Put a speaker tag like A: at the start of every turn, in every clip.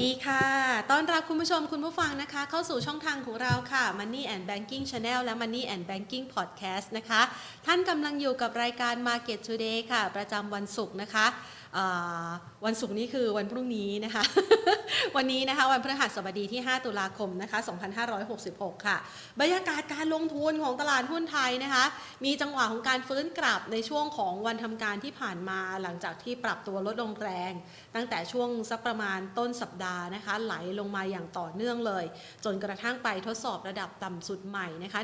A: ดีค่ะ ต้อนรับคุณผู้ชมคุณผู้ฟังนะคะ เข้าสู่ช่องทางของเราค่ะ Money and Banking Channel และ Money and Banking Podcast นะคะ ท่านกำลังอยู่กับรายการ Market Today ค่ะ ประจำวันศุกร์นะคะ วันศุกร์นี้คือวันพรุ่งนี้นะคะ วันนี้นะคะวันพฤหัสบดีที่ 5 ตุลาคมนะคะ 2566 ค่ะ บรรยากาศการลงทุนของตลาดหุ้นไทยนะคะ มีจังหวะของการฟื้นกลับในช่วงของวันทำการที่ผ่านมาหลังจากที่ปรับตัวลดลงแรง ตั้งแต่ช่วงสักประมาณต้นสัปดาห์นะคะ ไหลลงมาอย่างต่อเนื่องเลย จนกระทั่งไปทดสอบระดับต่ำสุดใหม่นะคะ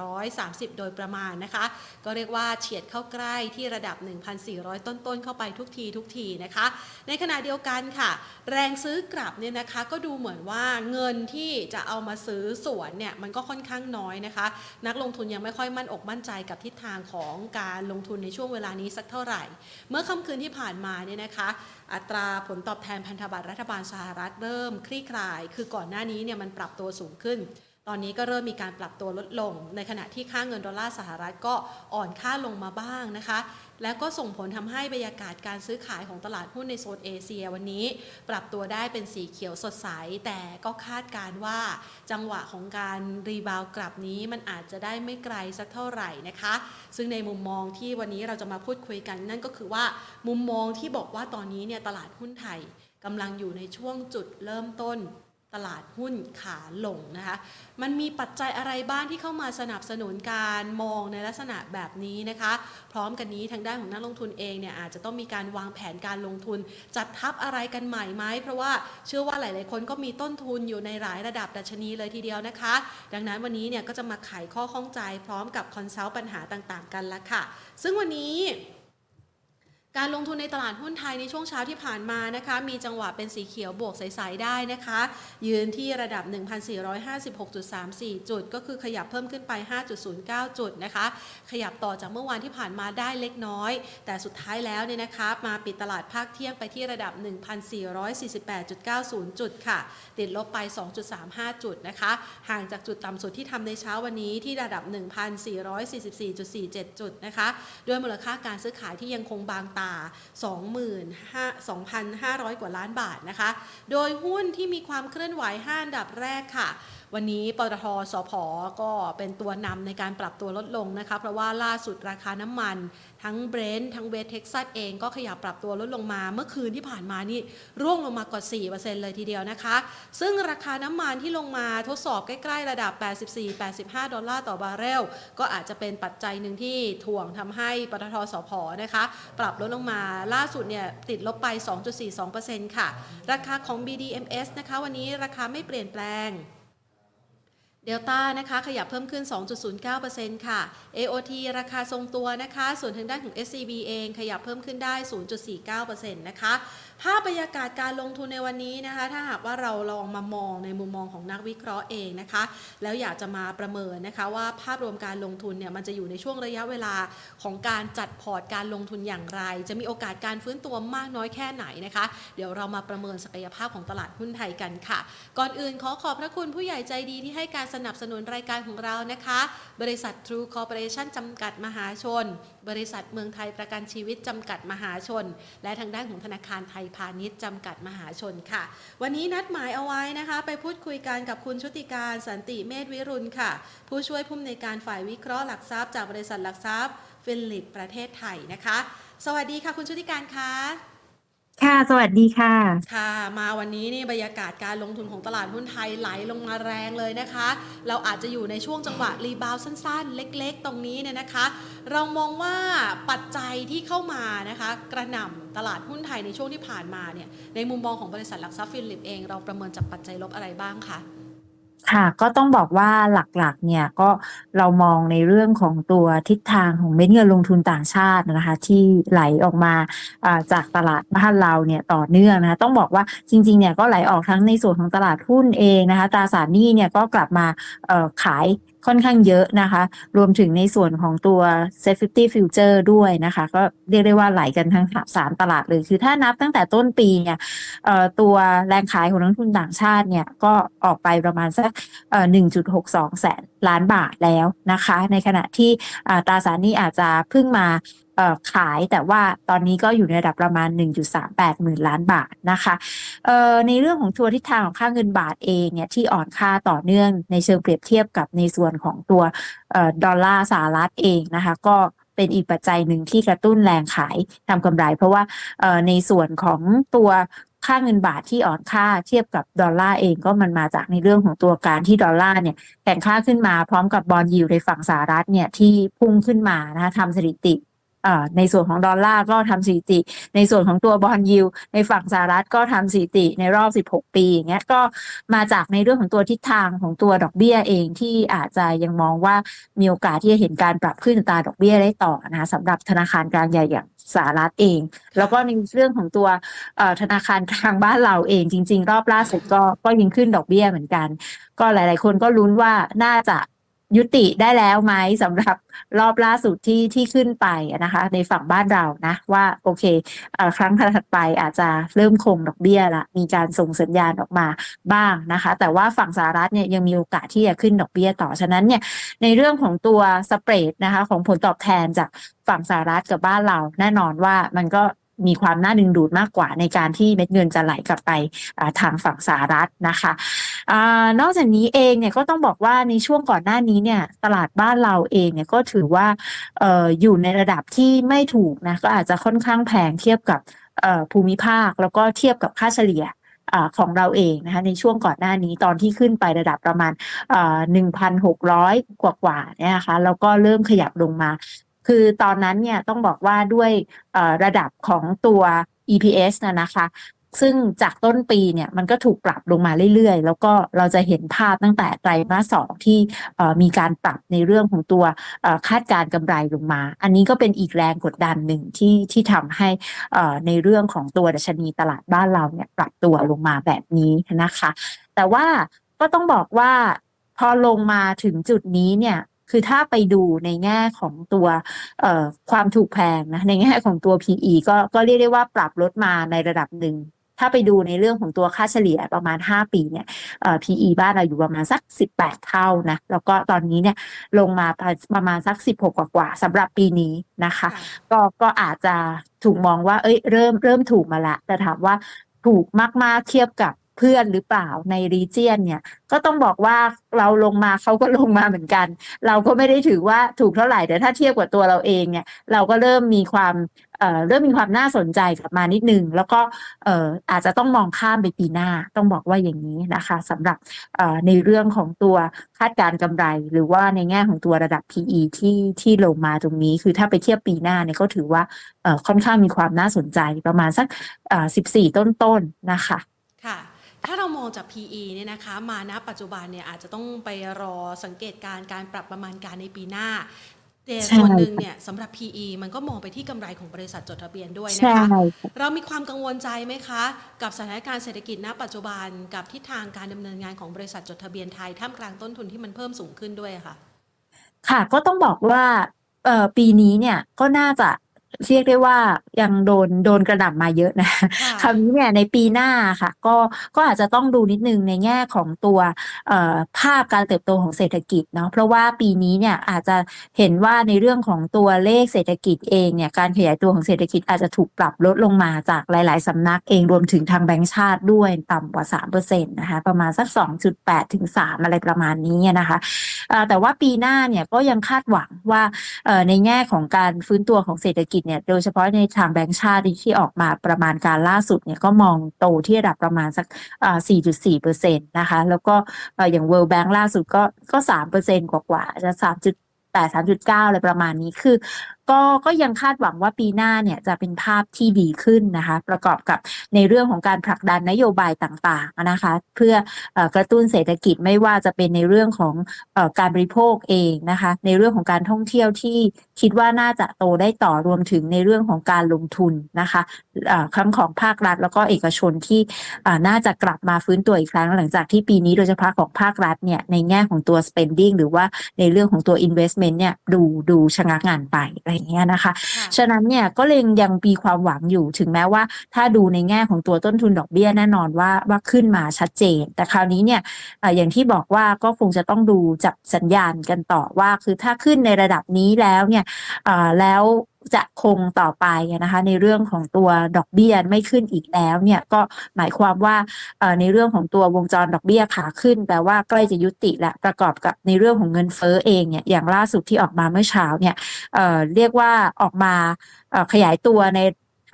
A: 1,430 โดยประมาณนะคะ ก็เรียกว่าเฉียดเข้าใกล้ที่ระดับ 1,400 ต้นๆเข้าไปทุกทีทุกทีนะคะ ในขณะเดียวกันค่ะ แรงซื้อกลับเนี่ยนะคะก็ดูเหมือนว่าเงินที่จะเอามาซื้อสวนเนี่ยมันก็ค่อนข้างน้อยนะคะ นักลงทุนยังไม่ค่อยมั่นอกมั่นใจกับทิศทางของการลงทุนในช่วงเวลานี้สักเท่าไหร่ เมื่อค่ำคืนที่ผ่านมาเนี่ยนะคะ อัตราผลตอบแทนพันธบัตรรัฐบาลสหรัฐเริ่มคลี่คลาย คือก่อนหน้านี้เนี่ยมันปรับตัวสูงขึ้น ตอนนี้ก็เริ่มมีการปรับตัวลดลง ในขณะที่ค่าเงินดอลลาร์สหรัฐก็อ่อนค่าลงมาบ้างนะคะ แล้วก็ส่งผลทำให้บรรยากาศการซื้อขายของตลาดหุ้นในโซนเอเชียวันนี้ ปรับตัวได้เป็นสีเขียวสดใส แต่ก็คาดการว่าจังหวะของการรีบาวด์กลับนี้มันอาจจะได้ไม่ไกลสักเท่าไหร่นะคะ ซึ่งในมุมมองที่วันนี้เราจะมาพูดคุยกัน นั่นก็คือว่ามุมมองที่บอกว่าตอนนี้เนี่ยตลาดหุ้นไทยกำลังอยู่ในช่วงจุดเริ่มต้น ตลาดหุ้นขาลงนะคะ มันมีปัจจัยอะไรบ้างที่เข้ามาสนับสนุนการมองในลักษณะแบบนี้นะคะ พร้อมกันนี้ทางด้านของนักลงทุนเองเนี่ยอาจจะต้องมีการวางแผนการลงทุน จัดทับอะไรกันใหม่ไหม เพราะว่าเชื่อว่าหลาย ๆ คนก็มีต้นทุนอยู่ในหลายระดับดัชนีเลยทีเดียวนะคะ ดังนั้นวันนี้เนี่ยก็จะมาไขข้อข้องใจพร้อมกับคอนซัลท์ปัญหาต่าง ๆ กันละค่ะ ซึ่งวันนี้ การลงทุนในตลาดหุ้นไทยในช่วงเช้าที่ผ่านมานะคะมีจังหวะเป็นสีเขียวบวกใสๆได้นะคะ ยืนที่ระดับ 1,456.34 จุด ก็คือขยับเพิ่มขึ้นไป 5.09 จุดนะคะ ขยับต่อจากเมื่อวานที่ผ่านมาได้เล็กน้อย แต่สุดท้ายแล้วเนี่ยนะคะมาปิดตลาดภาคเที่ยงไปที่ระดับ 1,448.90 จุดค่ะ ติดลบไป 2.35 จุดนะคะ ห่างจากจุดต่ำสุดที่ทำในเช้าวันนี้ที่ระดับ 1,444.47 จุดนะคะด้วยมูลค่าการซื้อขายที่ยังคงบางตา25,500 กว่าล้านบาทนะคะ โดยหุ้นที่มีความเคลื่อนไหว5อันดับแรกค่ะ วันนี้ปตท.สผ.ก็เป็นตัวนำในการปรับตัวลดลงนะคะ เพราะว่าล่าสุดราคาน้ำมัน ทั้งเบรนท์ทั้งเวสเท็กซัสเองก็ขยับปรับตัวลดลงมา เมื่อคืนที่ผ่านมานี่ร่วงลงมากว่า 4%เลยทีเดียวนะคะ ซึ่งราคาน้ำมันที่ลงมาทดสอบใกล้ ๆ ระดับ 84-85 ดอลลาร์ต่อบาร์เรล ก็อาจจะเป็นปัจจัยหนึ่งที่ถ่วงทำให้ปตทสพนะคะ ปรับลดลงมาล่าสุดเนี่ยติดลบไป 2.42%ค่ะ ราคาของ BDMs นะคะ วันนี้ราคาไม่เปลี่ยนแปลง เดลต้านะคะขยับเพิ่มขึ้น 2.09%ค่ะ AOT ราคาทรงตัวนะคะ ส่วนทางด้านของ SCB เองขยับเพิ่มขึ้นได้ 0.49%นะคะ ภาพบรรยากาศการลงทุนในวันนี้นะคะ ถ้าหากว่าเราลองมามองในมุมมองของนักวิเคราะห์เองนะคะ แล้วอยากจะมาประเมินนะคะว่าภาพรวมการลงทุนเนี่ยมันจะอยู่ในช่วงระยะเวลาของการจัดพอร์ตการลงทุนอย่างไร จะมีโอกาสการฟื้นตัวมากน้อยแค่ไหนนะคะ เดี๋ยวเรามาประเมินศักยภาพของตลาดหุ้นไทยกันค่ะ ก่อนอื่นขอขอบพระคุณผู้ใหญ่ใจดีที่ให้การสนับสนุนรายการของเรานะคะ บริษัท True Corporation จำกัดมหาชนบริษัทเมืองไทยประกันชีวิตจำกัดมหาชน และทางด้านของธนาคารไทยพาณิชย์จำกัดมหาชนค่ะ วันนี้นัดหมายเอาไว้นะคะ ไปพูดคุยกันกับคุณชุติการสันติเมธวิรุณค่ะ ผู้ช่วยผู้อำนวยการฝ่ายวิเคราะห์หลักทรัพย์จากบริษัทหลักทรัพย์ฟิลิปประเทศไทยนะคะ สวัสดีค่ะ คุณชุติการคะ
B: ค่ะ สวัสดีค่ะ
A: ค่ะ มาวันนี้นี่บรรยากาศการลงทุนของตลาดหุ้นไทยไหลลงมาแรงเลยนะคะ เราอาจจะอยู่ในช่วงจังหวะ rebound สั้นๆ เล็กๆ ตรงนี้เนี่ยนะคะ เรามองว่าปัจจัยที่เข้ามานะคะ กระหน่ำตลาดหุ้นไทยในช่วงที่ผ่านมาเนี่ยในมุมมองของบริษัทหลักทรัพย์ฟิลิปเอง เราประเมินจากปัจจัยลบอะไรบ้างคะ
B: ค่ะก็ต้องบอกว่าหลักๆเนี่ยก็เรามองในเรื่องของตัวทิศทางของเม็ดเงินลงทุนต่างชาตินะคะ ที่ไหลออกมาจากตลาดบ้านเราเนี่ยต่อเนื่องนะคะต้องบอกว่าจริงๆเนี่ยก็ไหลออกทั้งในส่วนของตลาดหุ้นเองนะคะตราสารหนี้เนี่ยก็กลับมาขายค่อนข้างเยอะนะคะ รวมถึงในส่วนของตัว Set 50 Future ด้วยนะคะ ก็เรียกได้ว่าไหลกันทั้งสามตลาดเลย คือถ้านับตั้งแต่ต้นปีเนี่ยตัวแรงขายของนักทุนต่างชาติเนี่ย ก็ออกไปประมาณสัก1.62 แสนล้านบาทแล้วนะคะ ในขณะที่ตราสารนี้อาจจะเพิ่งมาขายแต่ว่าตอนนี้ก็อยู่ในระดับประมาณ 1.38 หมื่นล้านบาทนะคะในเรื่องของตัวทิศทางของค่าเงินบาทเองเนี่ยที่อ่อนค่าต่อเนื่องในเชิงเปรียบเทียบกับในส่วนของตัวออดอลลาร์สหรัฐเองนะคะก็เป็นอีกปัจจัยหนึ่งที่กระตุ้นแรงขายทำกำไร เพราะว่าในส่วนของตัวค่าเงินบาทที่อ่อนค่าเทียบกับดอลลาร์เองก็มันมาจากในเรื่องของตัวการที่ดอลลาร์เนี่ยแข่งค่าขึ้นมาพร้อมกับบอลยิวในฝั่งสหรัฐเนี่ยที่พุ่งขึ้นมานะคะทำสถิติ ในส่วนของดอลลาร์ก็ทำสถิติ ในส่วนของตัวบอลยิวในฝั่งสหรัฐก็ทำสถิติในรอบ 16 ปีอย่างเงี้ยก็มาจากในเรื่องของตัวทิศทางของตัวดอกเบี้ยเองที่อาจจะยังมองว่ามีโอกาสที่จะเห็นการปรับขึ้นตาดอกเบี้ยได้ต่อนะคะสำหรับธนาคารกลางใหญ่อย่างสหรัฐเอง แล้วก็ในเรื่องของตัวธนาคารกลางบ้านเราเอง จริง ๆ รอบล่าสุดก็ก็ยิงขึ้นดอกเบี้ยเหมือนกัน ก็หลาย ๆ คนก็ลุ้นว่าน่าจะ ยุติได้แล้วไหมสำหรับรอบล่าสุดที่ที่ขึ้นไปนะคะ ในฝั่งบ้านเรานะว่าโอเคอครั้งถัดไปอาจจะเริ่มคงดอกเบี้ยละมีการส่งสัญญาณออกมาบ้างนะคะ แต่ว่าฝั่งสหรัฐเนี่ยยังมีโอกาสที่จะขึ้นดอกเบี้ยต่อฉะนั้นเนี่ยในเรื่องของตัวสเปรดนะคะของผลตอบแทนจากฝั่งสหรัฐกับบ้านเรา แน่นอนว่ามันก็ มีความน่าดึงดูดมากกว่าในการที่เม็ดเงินจะไหลกลับไปทางฝั่งสหรัฐนะคะอนอกจากนี้เองเนี่ยก็ต้องบอกว่าในช่วงก่อนหน้านี้เนี่ยตลาดบ้านเราเองเนี่ยก็ถือว่าอออยู่ในระดับที่ไม่ถูกนะก็อาจจะค่อนข้างแพงเทียบกับภูมิภาค แล้วก็เทียบกับค่าเฉลี่ยของเราเองนะคะในช่วงก่อนหน้านี้ตอนที่ขึ้นไประดับประมาณหนึ่งพันหกร้อยกว่าๆเนี่ยนะคะแล้วก็เริ่มขยับลงมา คือตอนนั้นเนี่ยต้องบอกว่าด้วยระดับของตัว EPS นะนะคะซึ่งจากต้นปีเนี่ยมันก็ถูกปรับลงมาเรื่อยๆ แล้วก็เราจะเห็นภาพตั้งแต่ไตรมาสสองที่มีการปรับในเรื่องของตัวคาดการกำไรลงมา อันนี้ก็เป็นอีกแรงกดดันหนึ่งที่ที่ทำให้ในเรื่องของตัวดัชนีตลาดบ้านเราเนี่ยปรับตัวลงมาแบบนี้นะคะ แต่ว่าก็ต้องบอกว่าพอลงมาถึงจุดนี้เนี่ย คือถ้าไปดูในแง่ของตัวความถูกแพงนะในแง่ของตัว PE ก็ก็เรียกได้ว่าปรับลดมาในระดับหนึ่งถ้าไปดูในเรื่องของตัวค่าเฉลี่ยประมาณ 5 ปีเนี่ย PE บ้านเราอยู่ประมาณสัก 18 เท่านะ แล้วก็ตอนนี้เนี่ยลงมาประมาณสัก 16 กว่ากว่าสำหรับปีนี้นะคะ ก็ก็อาจจะถูกมองว่า เอ้ยเริ่มเริ่มถูกมาละ แต่ถามว่าถูกมาก ๆ เทียบกับ เพื่อนหรือเปล่าในรีเจียนเนี่ย ก็ต้องบอกว่าเราลงมาเขาก็ลงมาเหมือนกัน เราก็ไม่ได้ถือว่าถูกเท่าไหร่แต่ถ้าเทียบกับตัวเราเองเนี่ย เราก็เริ่มมีความเอ่อเริ่มมีความน่าสนใจกลับมานิดนึง แล้วก็เอ่ออาจจะต้องมองข้ามไปปีหน้าต้องบอกว่าอย่างนี้นะคะสำหรับเอ่อในเรื่องของตัวคาดการกำไร หรือว่าในแง่ของตัวระดับ PE ที่ที่ลงมาตรงนี้ คือถ้าไปเทียบปีหน้าเนี่ยก็ถือว่าเอ่อค่อนข้างมีความน่าสนใจประมาณสักเอ่อ14 ต้นๆนนะคะ
A: ค่ะ ถ้าเรามองจาก PE เนี่ยนะคะ มาณปัจจุบันเนี่ยอาจจะต้องไปรอสังเกตการการปรับประมาณการในปีหน้าแต่ส่วนหนึ่งเนี่ยสำหรับ PE มันก็มองไปที่กำไรของบริษัทจดทะเบียนด้วยนะคะ เรามีความกังวลใจไหมคะ กับสถานการณ์เศรษฐกิจณ ปัจจุบันกับทิศทางการดำเนินงานของบริษัทจดทะเบียนไทยท่ามกลางต้นทุนที่มันเพิ่มสูงขึ้นด้วยค่ะ
B: ค่ะก็ต้องบอกว่าปีนี้เนี่ยก็น่าจะ เรียกได้ว่ายังโดนโดนกระหน่ำมาเยอะนะคราวนี้เนี่ยในปีหน้าค่ะ ก็ก็อาจจะต้องดูนิดนึงในแง่ของตัวภาพการเติบโตของเศรษฐกิจเนาะเพราะว่าปีนี้เนี่ยอาจจะเห็นว่าในเรื่องของตัวเลขเศรษฐกิจเองเนี่ยการขยายตัวของเศรษฐกิจอาจจะถูกปรับลดลงมาจากหลาย ๆ สำนักเองรวมถึงทางแบงก์ชาติด้วยต่ำกว่า3%นะคะประมาณสัก 2.8 ถึง 3 อะไรประมาณนี้นะคะ แต่ว่าปีหน้าเนี่ยก็ยังคาดหวังว่าในแง่ของการฟื้นตัวของเศรษฐกิจเนี่ยโดยเฉพาะในทางแบงก์ชาติที่ออกมาประมาณการล่าสุดเนี่ยก็มองโตที่ระดับประมาณสัก 4.4%นะคะแล้วก็อย่าง World Bank ล่าสุดก็ก็3%กว่าๆจะ3.8 3.9 อะไรประมาณนี้คือ ก็ก็ยังคาดหวังว่าปีหน้าเนี่ยจะเป็นภาพที่ดีขึ้นนะคะ ประกอบกับในเรื่องของการผลักดันนโยบายต่างๆนะคะ เพื่อกระตุ้นเศรษฐกิจไม่ว่าจะเป็นในเรื่องของการบริโภคเองนะคะ ในเรื่องของการท่องเที่ยวที่คิดว่าน่าจะโตได้ต่อรวมถึงในเรื่องของการลงทุนนะคะทั้งของภาครัฐแล้วก็เอกชนที่น่าจะกลับมาฟื้นตัวอีกครั้ง หลังจากที่ปีนี้โดยเฉพาะของภาครัฐเนี่ยในแง่ของตัว spending หรือว่าในเรื่องของตัว investment เนี่ยดูดูชะงักงานไปอะไรเงี้ยนะคะ ฉะนั้นเนี่ยก็เลยยังมีความหวังอยู่ถึงแม้ว่า ถ้าดูในแง่ของตัวต้นทุนดอกเบี้ยแน่นอนว่าว่าขึ้นมาชัดเจน แต่คราวนี้เนี่ยอย่างที่บอกว่าก็คงจะต้องดูจับสัญญาณกันต่อว่า คือถ้าขึ้นในระดับนี้แล้วเนี่ยแล้ว จะคงต่อไปนะคะในเรื่องของตัวดอกเบี้ยไม่ขึ้นอีกแล้วเนี่ยก็หมายความว่าในเรื่องของตัววงจรดอกเบี้ยขาขึ้นแปลว่าใกล้จะยุติและประกอบกับในเรื่องของเงินเฟ้อเองเนี่ยอย่างล่าสุดที่ออกมาเมื่อเช้าเนี่ยเเรียกว่าออกมาขยายตัวใน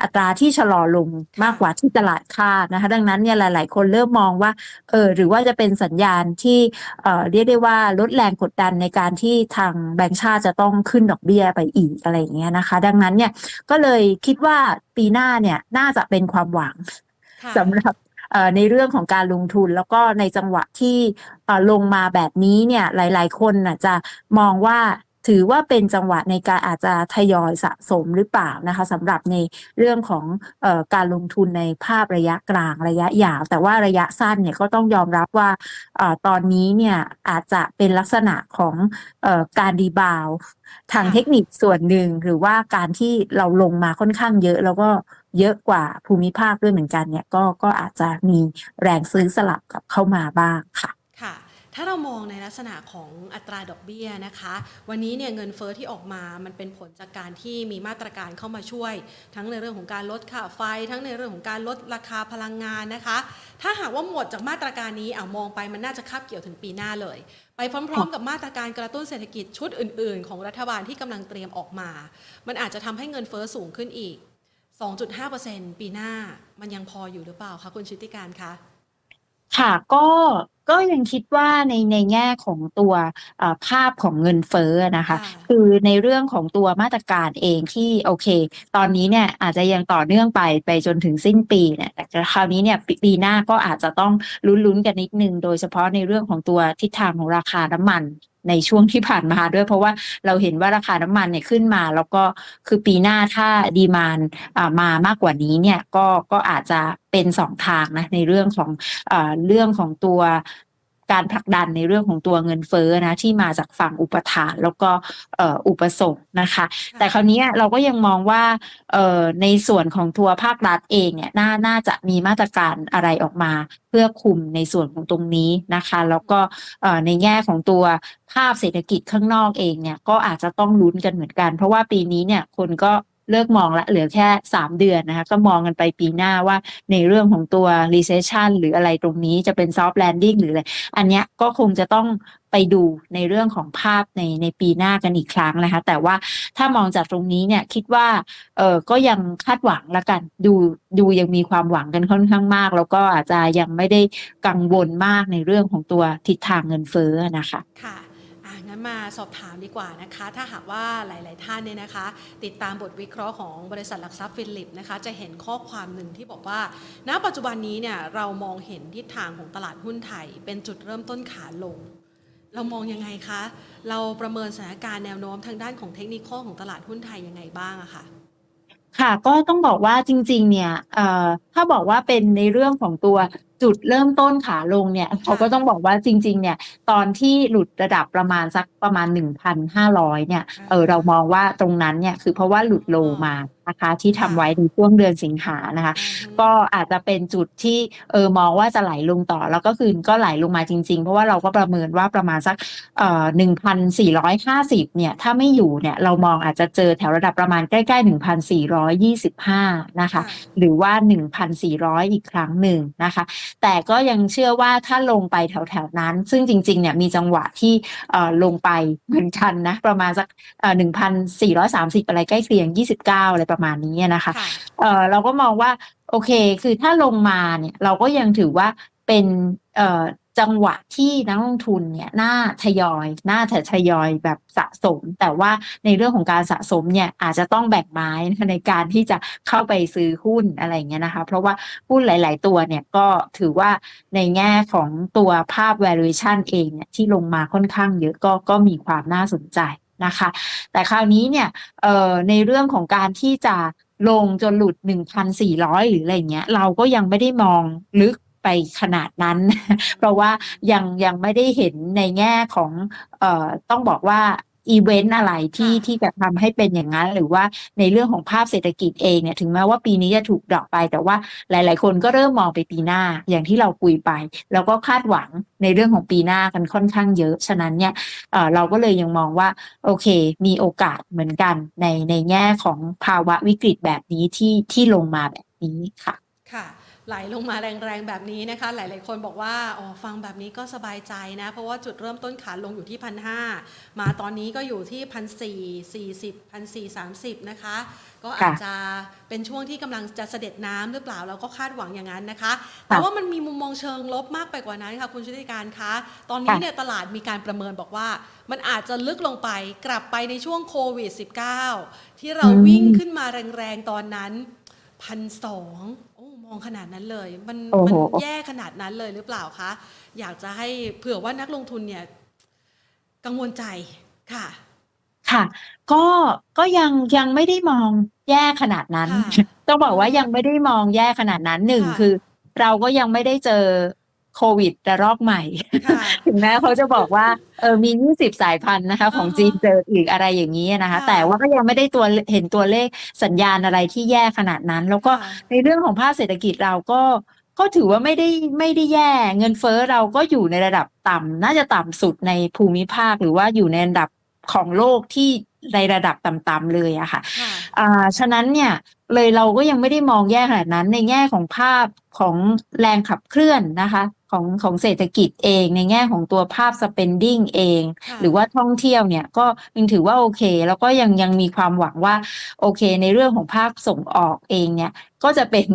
B: อัตราที่ชะลอลงมากกว่าที่ตลาดคาดนะคะดังนั้นเนี่ยหลาย ๆ คนเริ่มมองว่าเออหรือว่าจะเป็นสัญญาณที่เอ่อเรียกได้ว่าลดแรงกดดันในการที่ทางแบงก์ชาติจะต้องขึ้นดอกเบี้ยไปอีกอะไรอย่างเงี้ยนะคะ ดังนั้นเนี่ยก็เลยคิดว่าปีหน้าเนี่ยน่าจะเป็นความหวังสำหรับในเรื่องของการลงทุนแล้วก็ในจังหวะที่ลงมาแบบนี้เนี่ยหลาย ๆ คนจะมองว่า ถือว่าเป็นจังหวะในการอาจจะทยอยสะสมหรือเปล่านะคะสำหรับในเรื่องของออการลงทุนในภาพระยะกลางระยะยาว แต่ว่าระยะสั้นเนี่ยก็ต้องยอมรับว่าอตอนนี้เนี่ยอาจจะเป็นลักษณะของออการดีบาวทางเทคนิคส่วนหนึ่งหรือว่าการที่เราลงมาค่อนข้างเยอะแล้วก็เยอะกว่าภูมิภาคด้วยเหมือนกันเนี่ยก็ก็อาจจะมีแรงซื้อสลับกับเข้ามาบ้างค่ะ
A: ค่ะ ถ้าเรามองในลักษณะของอัตราดอกเบี้ยนะคะ วันนี้เนี่ยเงินเฟอ้อที่ออกมามันเป็นผลจากการที่มีมาตรการเข้ามาช่วย ทั้งในเรื่องของการลดค่าไฟ ทั้งในเรื่องของการลดราคาพลังงานนะคะ ถ้าหากว่าหมดจากมาตรการนี้เอามองไปมันน่าจะคาบเกี่ยวถึงปีหน้าเลย ไปพร้อม ๆ กับมาตรการกระตุ้นเศรษฐกิจชุดอื่น ๆ ของรัฐบาลที่กำลังเตรียมออกมา มันอาจจะทำให้เงินเฟอ้อสูงขึ้นอีก 2.5%ปีหน้ามันยังพออยู่หรือเปล่าคะคุณชิติการคะ
B: ค่ะก็ก็ยังคิดว่าในในแง่ของตัวภาพของเงินเฟ้อนะคะ คือในเรื่องของตัวมาตรการเองที่โอเค ตอนนี้เนี่ยอาจจะยังต่อเนื่องไปไปจนถึงสิ้นปีเนี่ยแต่คราวนี้เนี่ยปีหน้าก็อาจจะต้องลุ้นๆกันนิดนึง โดยเฉพาะในเรื่องของตัวทิศทางของราคาน้ำมัน ในช่วงที่ผ่านมาด้วย เพราะว่าเราเห็นว่าราคาน้ำมันเนี่ยขึ้นมา แล้วก็คือปีหน้าถ้าดีมานมามากกว่านี้เนี่ยก็ก็อาจจะเป็นสองทางนะในเรื่องของอเรื่องของตัว การผลักดันในเรื่องของตัวเงินเฟ้อนะที่มาจากฝั่งอุปทานแล้วก็อุปสงค์นะคะ แต่คราวนี้เราก็ยังมองว่าในส่วนของตัวภาครัฐเองเนี่ยน่าน่าจะมีมาตรการอะไรออกมา เพื่อคุมในส่วนของตรงนี้นะคะ แล้วก็ในแง่ของตัวภาพเศรษฐกิจข้างนอกเองเนี่ยก็อาจจะต้องลุ้นกันเหมือนกัน เพราะว่าปีนี้เนี่ยคนก็ เลิกมองละเหลือแค่ 3 เดือนนะคะ ก็มองกันไปปีหน้าว่าในเรื่องของตัว recession หรืออะไรตรงนี้จะเป็น soft landing หรืออะไร อันนี้ก็คงจะต้องไปดูในเรื่องของภาพในในปีหน้ากันอีกครั้งนะคะ แต่ว่าถ้ามองจากตรงนี้เนี่ยคิดว่าเออก็ยังคาดหวังละกัน ดูดูยังมีความหวังกันค่อนข้างมาก แล้วก็อาจจะยังไม่ได้กังวลมากในเรื่องของตัวทิศทางเงินเฟ้อนะคะ
A: ค่ะ งั้นมาสอบถามดีกว่านะคะ ถ้าหากว่าหลาย ๆ ท่านเนี่ยนะคะ ติดตามบทวิเคราะห์ของบริษัทหลักทรัพย์ฟิลิปนะคะ จะเห็นข้อความหนึ่งที่บอกว่า ณ ปัจจุบันนี้เนี่ยเรามองเห็นทิศทางของตลาดหุ้นไทย เป็นจุดเริ่มต้นขาลง เรามองยังไงคะ เราประเมินสถานการณ์แนวโน้มทางด้านของเทคนิคของตลาดหุ้นไทยยังไงบ้างอะคะ
B: ค่ะก็ต้องบอกว่าจริง ๆ เนี่ยถ้าบอกว่าเป็นในเรื่องของตัว จุดเริ่มต้นขาลงเนี่ยเขาก็ต้องบอกว่าจริง ๆ เนี่ย ตอนที่หลุดระดับประมาณสักประมาณ 1,500 เนี่ยเออเรามองว่าตรงนั้นเนี่ยคือเพราะว่าหลุดโลมา นะคะ ที่ทำไว้ในช่วงเดือนสิงหานะคะ ก็อาจจะเป็นจุดที่เออมองว่าจะไหลลงต่อ แล้วก็คือก็ไหลลงมาจริง ๆ เพราะว่าเราก็ประเมินว่าประมาณสักเอ่อหนึ่งพันสี่ร้อยห้าสิบเนี่ย ถ้าไม่อยู่เนี่ยเรามองอาจจะเจอแถวระดับประมาณใกล้ๆหนึ่งพันสี่ร้อยยี่สิบห้านะคะ หรือว่าหนึ่งพันสี่ร้อยอีกครั้งหนึ่งนะคะ แต่ก็ยังเชื่อว่าถ้าลงไปแถวๆนั้น ซึ่งจริงๆเนี่ยมีจังหวะที่เอ่อลงไปเหมือนกันนะประมาณสักเอ่อหนึ่งพันสี่ร้อยสามสิบอะไรใกล้เคียงยี่สิบเก้าอะไรประมาณนี้นะคะเออเราก็มองว่าโอเค คือถ้าลงมาเนี่ยเราก็ยังถือว่าเป็นเอ่อจังหวะที่นักลงทุนเนี่ยน่าทยอยน่าจะทยอยแบบสะสม แต่ว่าในเรื่องของการสะสมเนี่ยอาจจะต้องแบ่งไม้ในการที่จะเข้าไปซื้อหุ้นอะไรเงี้ยนะคะ เพราะว่าหุ้นหลาย ๆ ตัวเนี่ยก็ถือว่าในแง่ของตัวภาพ valuation เองเนี่ยที่ลงมาค่อนข้างเยอะก็ก็มีความน่าสนใจ นะคะ แต่คราวนี้เนี่ยในเรื่องของการที่จะลงจนหลุด 1,400 หรืออะไรเงี้ย เราก็ยังไม่ได้มองลึกไปขนาดนั้น เพราะว่ายังยังไม่ได้เห็นในแง่ของออต้องบอกว่า อีเวนต์อะไรที่
A: ค่ะ
B: ที่จะทำให้เป็นอย่างนั้น หรือว่าในเรื่องของภาพเศรษฐกิจเองเนี่ยถึงแม้ว่าปีนี้จะถูกดรอปไป แต่ว่าหลาย ๆ คนก็เริ่มมองไปปีหน้าอย่างที่เราคุยไป แล้วก็คาดหวังในเรื่องของปีหน้ากันค่อนข้างเยอะ ฉะนั้นเนี่ยเอ่อเราก็เลยยังมองว่าโอเค มีโอกาสเหมือนกันในในแง่ของภาวะวิกฤตแบบนี้ที่ที่ลงมาแบบนี้ค่ะ
A: ค่ะ ไหลลงมาแรงๆแบบนี้นะคะ หลายๆคนบอกว่าอ๋อฟังแบบนี้ก็สบายใจนะ เพราะว่าจุดเริ่มต้นขาลงอยู่ที่พันห้ามาตอนนี้ก็อยู่ที่พันสี่สี่สิบพันสี่สามสิบนะคะ ก็อาจจะเป็นช่วงที่กำลังจะเสด็จน้ำหรือเปล่าเราก็คาดหวังอย่างนั้นนะคะ แต่ว่ามันมีมุมมองเชิงลบมากไปกว่านั้นค่ะคุณชุติการคะตอนนี้
B: ค่ะ
A: เนี่ยตลาดมีการประเมินบอกว่า มันอาจจะลึกลงไปกลับไปในช่วงโควิด -19 ที่เรา
B: อืม
A: วิ่งขึ้นมาแรงๆตอนนั้นพันสองโอ้ มองขนาดนั้นเลย มัน
B: โอ้
A: มัน
B: โห
A: แย่ขนาดนั้นเลยหรือเปล่าคะ อยากจะให้เผื่อว่านักลงทุนเนี่ย กังวลใจค่ะ
B: ค่ะ ก็ก็ยังยังไม่ได้มองแย่ขนาดนั้น
A: ค่ะ
B: ต้องบอกว่า
A: อืม
B: ยังไม่ได้มองแย่ขนาดนั้นหนึ่ง
A: ค่ะ
B: คือ เราก็ยังไม่ได้เจอ โควิดระลอกใหม่
A: ค่ะ
B: ถึงแม้เขาจะบอกว่าเออมี 20 สายพันธุ์นะคะ ของ
A: อ่าฮะ
B: จีนเจออีกอะไรอย่างนี้นะคะ
A: ค่ะ
B: แต่ว่าก็ยังไม่ได้ตัวเห็นตัวเลขสัญญาณอะไรที่แย่ขนาดนั้น แล้วก็
A: ค่ะ
B: ในเรื่องของภาคเศรษฐกิจเราก็ก็ถือว่าไม่ได้ไม่ได้แย่ เงินเฟ้อเราก็อยู่ในระดับต่ำน่าจะต่ำสุดในภูมิภาค หรือว่าอยู่ในระดับของโลกที่ในระดับต่ำๆเลยอะค่ะ
A: ค่ะ
B: อ่าฉะนั้นเนี่ยเลยเราก็ยังไม่ได้มองแย่ขนาดนั้นในแง่ของภาพของแรงขับเคลื่อนนะคะ ของของเศรษฐกิจเองในแง่ของตัวภาพ spending เอง
A: ค่ะ
B: หรือว่าท่องเที่ยวเนี่ยก็ยังถือว่าโอเค แล้วก็ยังยังมีความหวังว่าโอเค ในเรื่องของภาคส่งออกเองเนี่ยก็จะเป็น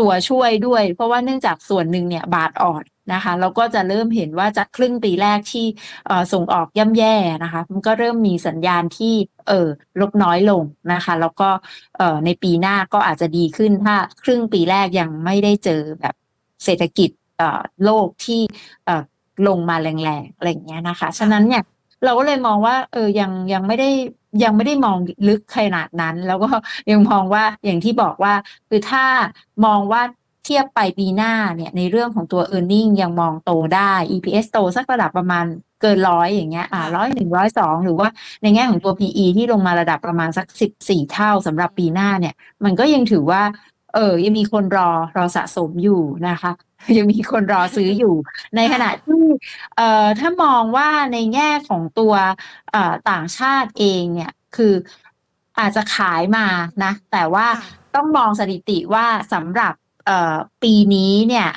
B: ตัวช่วยด้วย เพราะว่าเนื่องจากส่วนหนึ่งเนี่ยบาทอ่อนนะคะเราก็จะเริ่มเห็นว่าจากครึ่งปีแรกที่เอ่อส่งออกย่ำแย่นะคะมันก็เริ่มมีสัญญาณที่เออลดน้อยลงนะคะ แล้วก็เอ่อในปีหน้าก็อาจจะดีขึ้นถ้าครึ่งปีแรกยังไม่ได้เจอแบบเศรษฐกิจเอ่อ โลกที่เอ่อลงมาแรงๆอะไรอย่างเงี้ยนะคะ ฉะนั้นเนี่ยเราก็เลยมองว่าเออยังยังไม่ได้ยังไม่ได้มองลึกขนาดนั้น แล้วก็ยังมองว่าอย่างที่บอกว่า คือถ้ามองว่าเทียบไปปีหน้าเนี่ยในเรื่องของตัว e a r n i n g ยังมองโตได้ EPS โตสักระดับประมาณเกินร้อยอย่างเงี้ยอ่า
A: ค่ะ
B: ร้อยหนึ่งร้อยสองหรือว่าในแง่ของตัว PE ที่ลงมาระดับประมาณสักสิบสี่เท่าสำหรับปีหน้าเนี่ย มันก็ยังถือว่า เออ ยังมีคนรอรอสะสมอยู่นะคะ ยังมีคนรอซื้ออยู่ ในขณะที่เอ่อถ้ามองว่าในแง่ของตัวเอ่อต่างชาติเองเนี่ยคืออาจจะขายมานะ แต่ว่า
A: ค่ะ
B: ต้องมองสถิติว่าสำหรับเอ่อปีนี้เนี่ย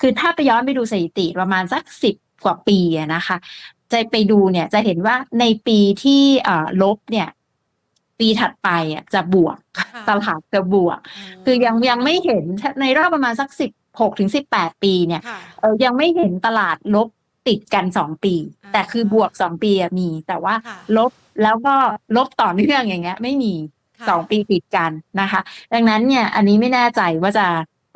B: คือถ้าไปย้อนไปดูสถิติประมาณสักสิบกว่าปีอะนะคะ จะไปดูเนี่ยจะเห็นว่าในปีที่เอ่อลบเนี่ย ปีถัดไปอะจะบวก
A: ค่ะ
B: ตลาดจะบวก คือยังยังไม่เห็นในรอบประมาณสักสิบหกถึงสิบแปดปีเนี่ย
A: ค่ะ
B: เออยังไม่เห็นตลาดลบติดกันสองปี
A: อ่า
B: แต่คือบวกสองปีอะมีแต่ว่า
A: ค่ะ
B: ลบแล้วก็ลบต่อเนื่องอย่างเงี้ย ไม่มี
A: ค่ะ
B: สองปีติดกันนะคะ ดังนั้นเนี่ยอันนี้ไม่แน่ใจว่าจะ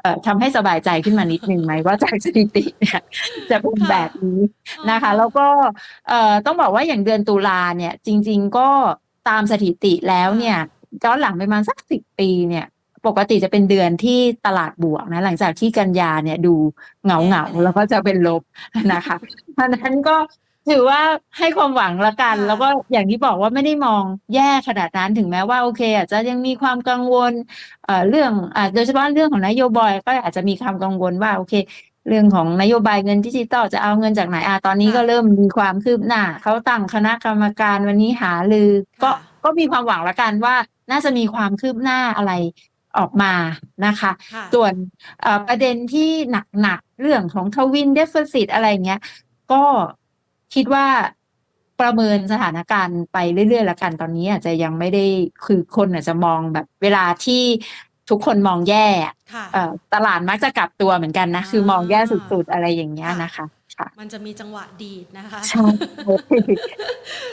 B: เอ่อทำให้สบายใจขึ้นมานิดนึงไหมว่าจากสถิติเนี่ยจะเป็น
A: ค่ะ
B: แบบนี้นะคะ แล้วก็เอ่อต้องบอกว่าอย่างเดือนตุลาเนี่ย จริง ๆ ก็ ตามสถิติแล้วเนี่ยย้อนหลังไปประมาณสักสิบปีเนี่ย ปกติจะเป็นเดือนที่ตลาดบวกนะ หลังจากที่กันยาเนี่ยดูเหงาเหงาๆแล้วก็จะเป็นลบนะคะเพราะฉะนั้นก็ถือว่าให้ความหวังละกัน
A: ค่ะ
B: แล้วก็อย่างที่บอกว่าไม่ได้มองแย่ขนาดนั้นถึงแม้ว่าโอเค อาจจะยังมีความกังวลเอ่อเรื่องอ่าโดยเฉพาะเรื่องของนโยบายก็อาจจะมีความกังวลว่าโอเค เรื่องของนโยบายเงินดิจิตอลจะเอาเงินจากไหนอะตอนนี้
A: ค่ะ
B: ก็เริ่มมีความคืบหน้าเขาตั้งคณะกรรมการวันนี้หารือ ก็
A: ค่ะ
B: ก็มีความหวังละกันว่าน่าจะมีความคืบหน้าอะไรออกมานะคะ
A: ค่ะ
B: ส่วนเอ่อประเด็นที่หนักๆ เรื่องของ twin deficit อะไรเงี้ย ก็คิดว่าประเมินสถานการณ์ไปเรื่อยๆละกันตอนนี้อาจจะยังไม่ได้คือคนอาจจะมองแบบเวลาที่ ทุกคนมองแย่อะ
A: ค่ะ
B: เอ่อตลาดมักจะกลับตัวเหมือนกันนะ คือมองแย่สุดๆอะไรอย่างเงี้ย
A: ค่ะ
B: นะคะค่ะ
A: มันจะมีจังหวะดีดนะคะ
B: ใช่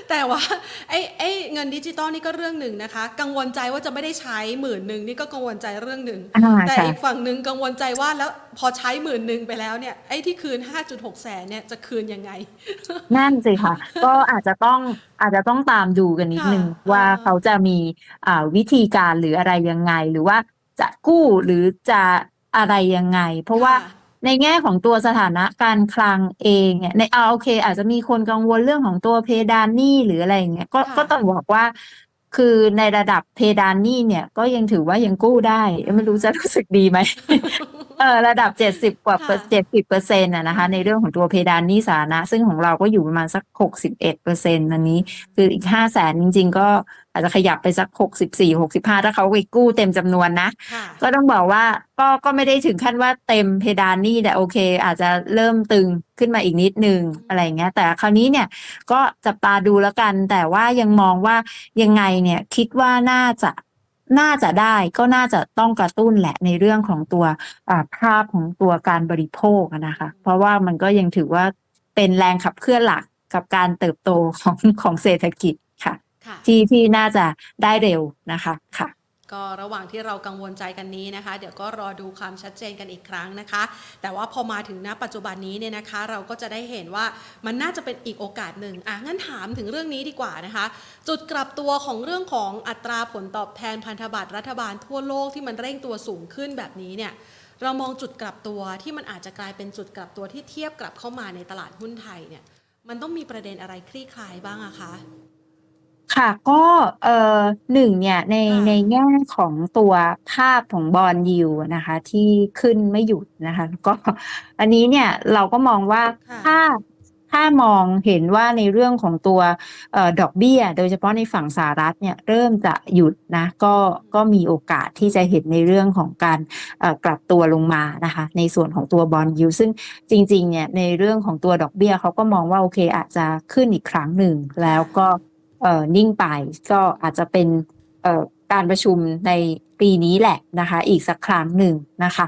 A: แต่ว่าไอ้ไอ้เงินดิจิตอลนี่ก็เรื่องหนึ่งนะคะ กังวลใจว่าจะไม่ได้ใช้หมื่นหนึ่งนี่ก็กังวลใจเรื่องหนึ่ง
B: อ่า
A: แต่
B: ค่ะ
A: อีกฝั่งหนึ่งกังวลใจว่าแล้วพอใช้หมื่นหนึ่งไปแล้วเนี่ยไอ้ที่คืน 5.6 แสนเนี่ยจะคืนยังไง
B: นั่นสิค่ะ ก็อาจจะต้องอาจจะต้องตามดูกันนิดนึง
A: ค่ะ
B: ว่า
A: อ่า
B: เขาจะมีอ่าวิธีการหรืออะไรยังไงหรือว่า จะกู้หรือจะอะไรยังไง เพราะว่า
A: ค่
B: ในแง่ของตัวสถานะการคลังเองเนี่ยในเอาโอเค อาจจะมีคนกังวลเรื่องของตัวเพดานหนี้หรืออะไรอย่างเงี้ยก็
A: ค่ะ
B: ก็ต้องบอกว่า คือในระดับเพดานหนี้เนี่ย ก็ยังถือว่ายังกู้ได้ ไม่รู้จะรู้สึกดีไหม เออระดับเจ็ดสิบกว่า
A: ค่ะ
B: เจ็ดสิบเปอร์เซ็นต์นะคะ ในเรื่องของตัวเพดานหนี้สาธารณะ ซึ่งของเราก็อยู่ประมาณสักหกสิบเอ็ดเปอร์เซ็นต์อันนี้ คืออีกห้าแสนจริง ๆ ก็อาจจะขยับไปสักหกสิบสี่หกสิบห้าถ้าเขาไปกู้เต็มจำนวนนะ
A: ค่ะ
B: ก็ต้องบอกว่าก็ก็ไม่ได้ถึงขั้นว่าเต็มเพดานหนี่แต่โอเค อาจจะเริ่มตึงขึ้นมาอีกนิดนึงอะไรอย่างเงี้ย แต่คราวนี้เนี่ยก็จับตาดูแล้วกัน แต่ว่ายังมองว่ายังไงเนี่ยคิดว่าน่าจะ น่าจะได้ก็น่าจะต้องกระตุ้นแหละในเรื่องของตัวอ่าภาพของตัวการบริโภคอะนะคะ เพราะว่ามันก็ยังถือว่าเป็นแรงขับเคลื่อนหลักกับการเติบโตของของเศรษฐกิจค่ะ
A: ค่ะ
B: ที่ที่น่าจะได้เร็วนะคะค่ะ
A: ก็ระหว่างที่เรากังวลใจกันนี้นะคะ เดี๋ยวก็รอดูความชัดเจนกันอีกครั้งนะคะ แต่ว่าพอมาถึงณปัจจุบันนี้เนี่ยนะคะ เราก็จะได้เห็นว่ามันน่าจะเป็นอีกโอกาสหนึ่งอะงั้นถามถึงเรื่องนี้ดีกว่านะคะ จุดกลับตัวของเรื่องของอัตราผลตอบแทนพันธบัตรรัฐบาลทั่วโลกที่มันเร่งตัวสูงขึ้นแบบนี้เนี่ยเรามองจุดกลับตัวที่มันอาจจะกลายเป็นจุดกลับตัวที่เทียบกลับเข้ามาในตลาดหุ้นไทยเนี่ยมันต้องมีประเด็นอะไรคลี่คลายบ้างอะคะ
B: ค่ะ ก็ เอ่อ หนึ่งเนี่ย ใน
A: ค่ะ
B: ในแง่ของตัวภาพของบอลยิวนะคะ ที่ขึ้นไม่หยุดนะคะก็ อันนี้เนี่ย เราก็มองว่า
A: ค่ะ
B: ถ้า ถ้ามองเห็นว่าในเรื่องของตัว เอ่อ ดอกเบี้ย โดยเฉพาะในฝั่งสหรัฐเนี่ย เริ่มจะหยุดนะ ก็ก็มีโอกาสที่จะเห็นในเรื่องของการ เอ่อ กลับตัวลงมานะคะ ในส่วนของตัวบอลยิวซึ่งจริง ๆ เนี่ย ในเรื่องของตัวดอกเบี้ย เขาก็มองว่า โอเค อาจจะขึ้นอีกครั้งหนึ่ง แล้วก็ เอ่อนิ่งไปก็อาจจะเป็นเอ่อการประชุมในปีนี้แหละนะคะ อีกสักครั้งหนึ่งนะคะ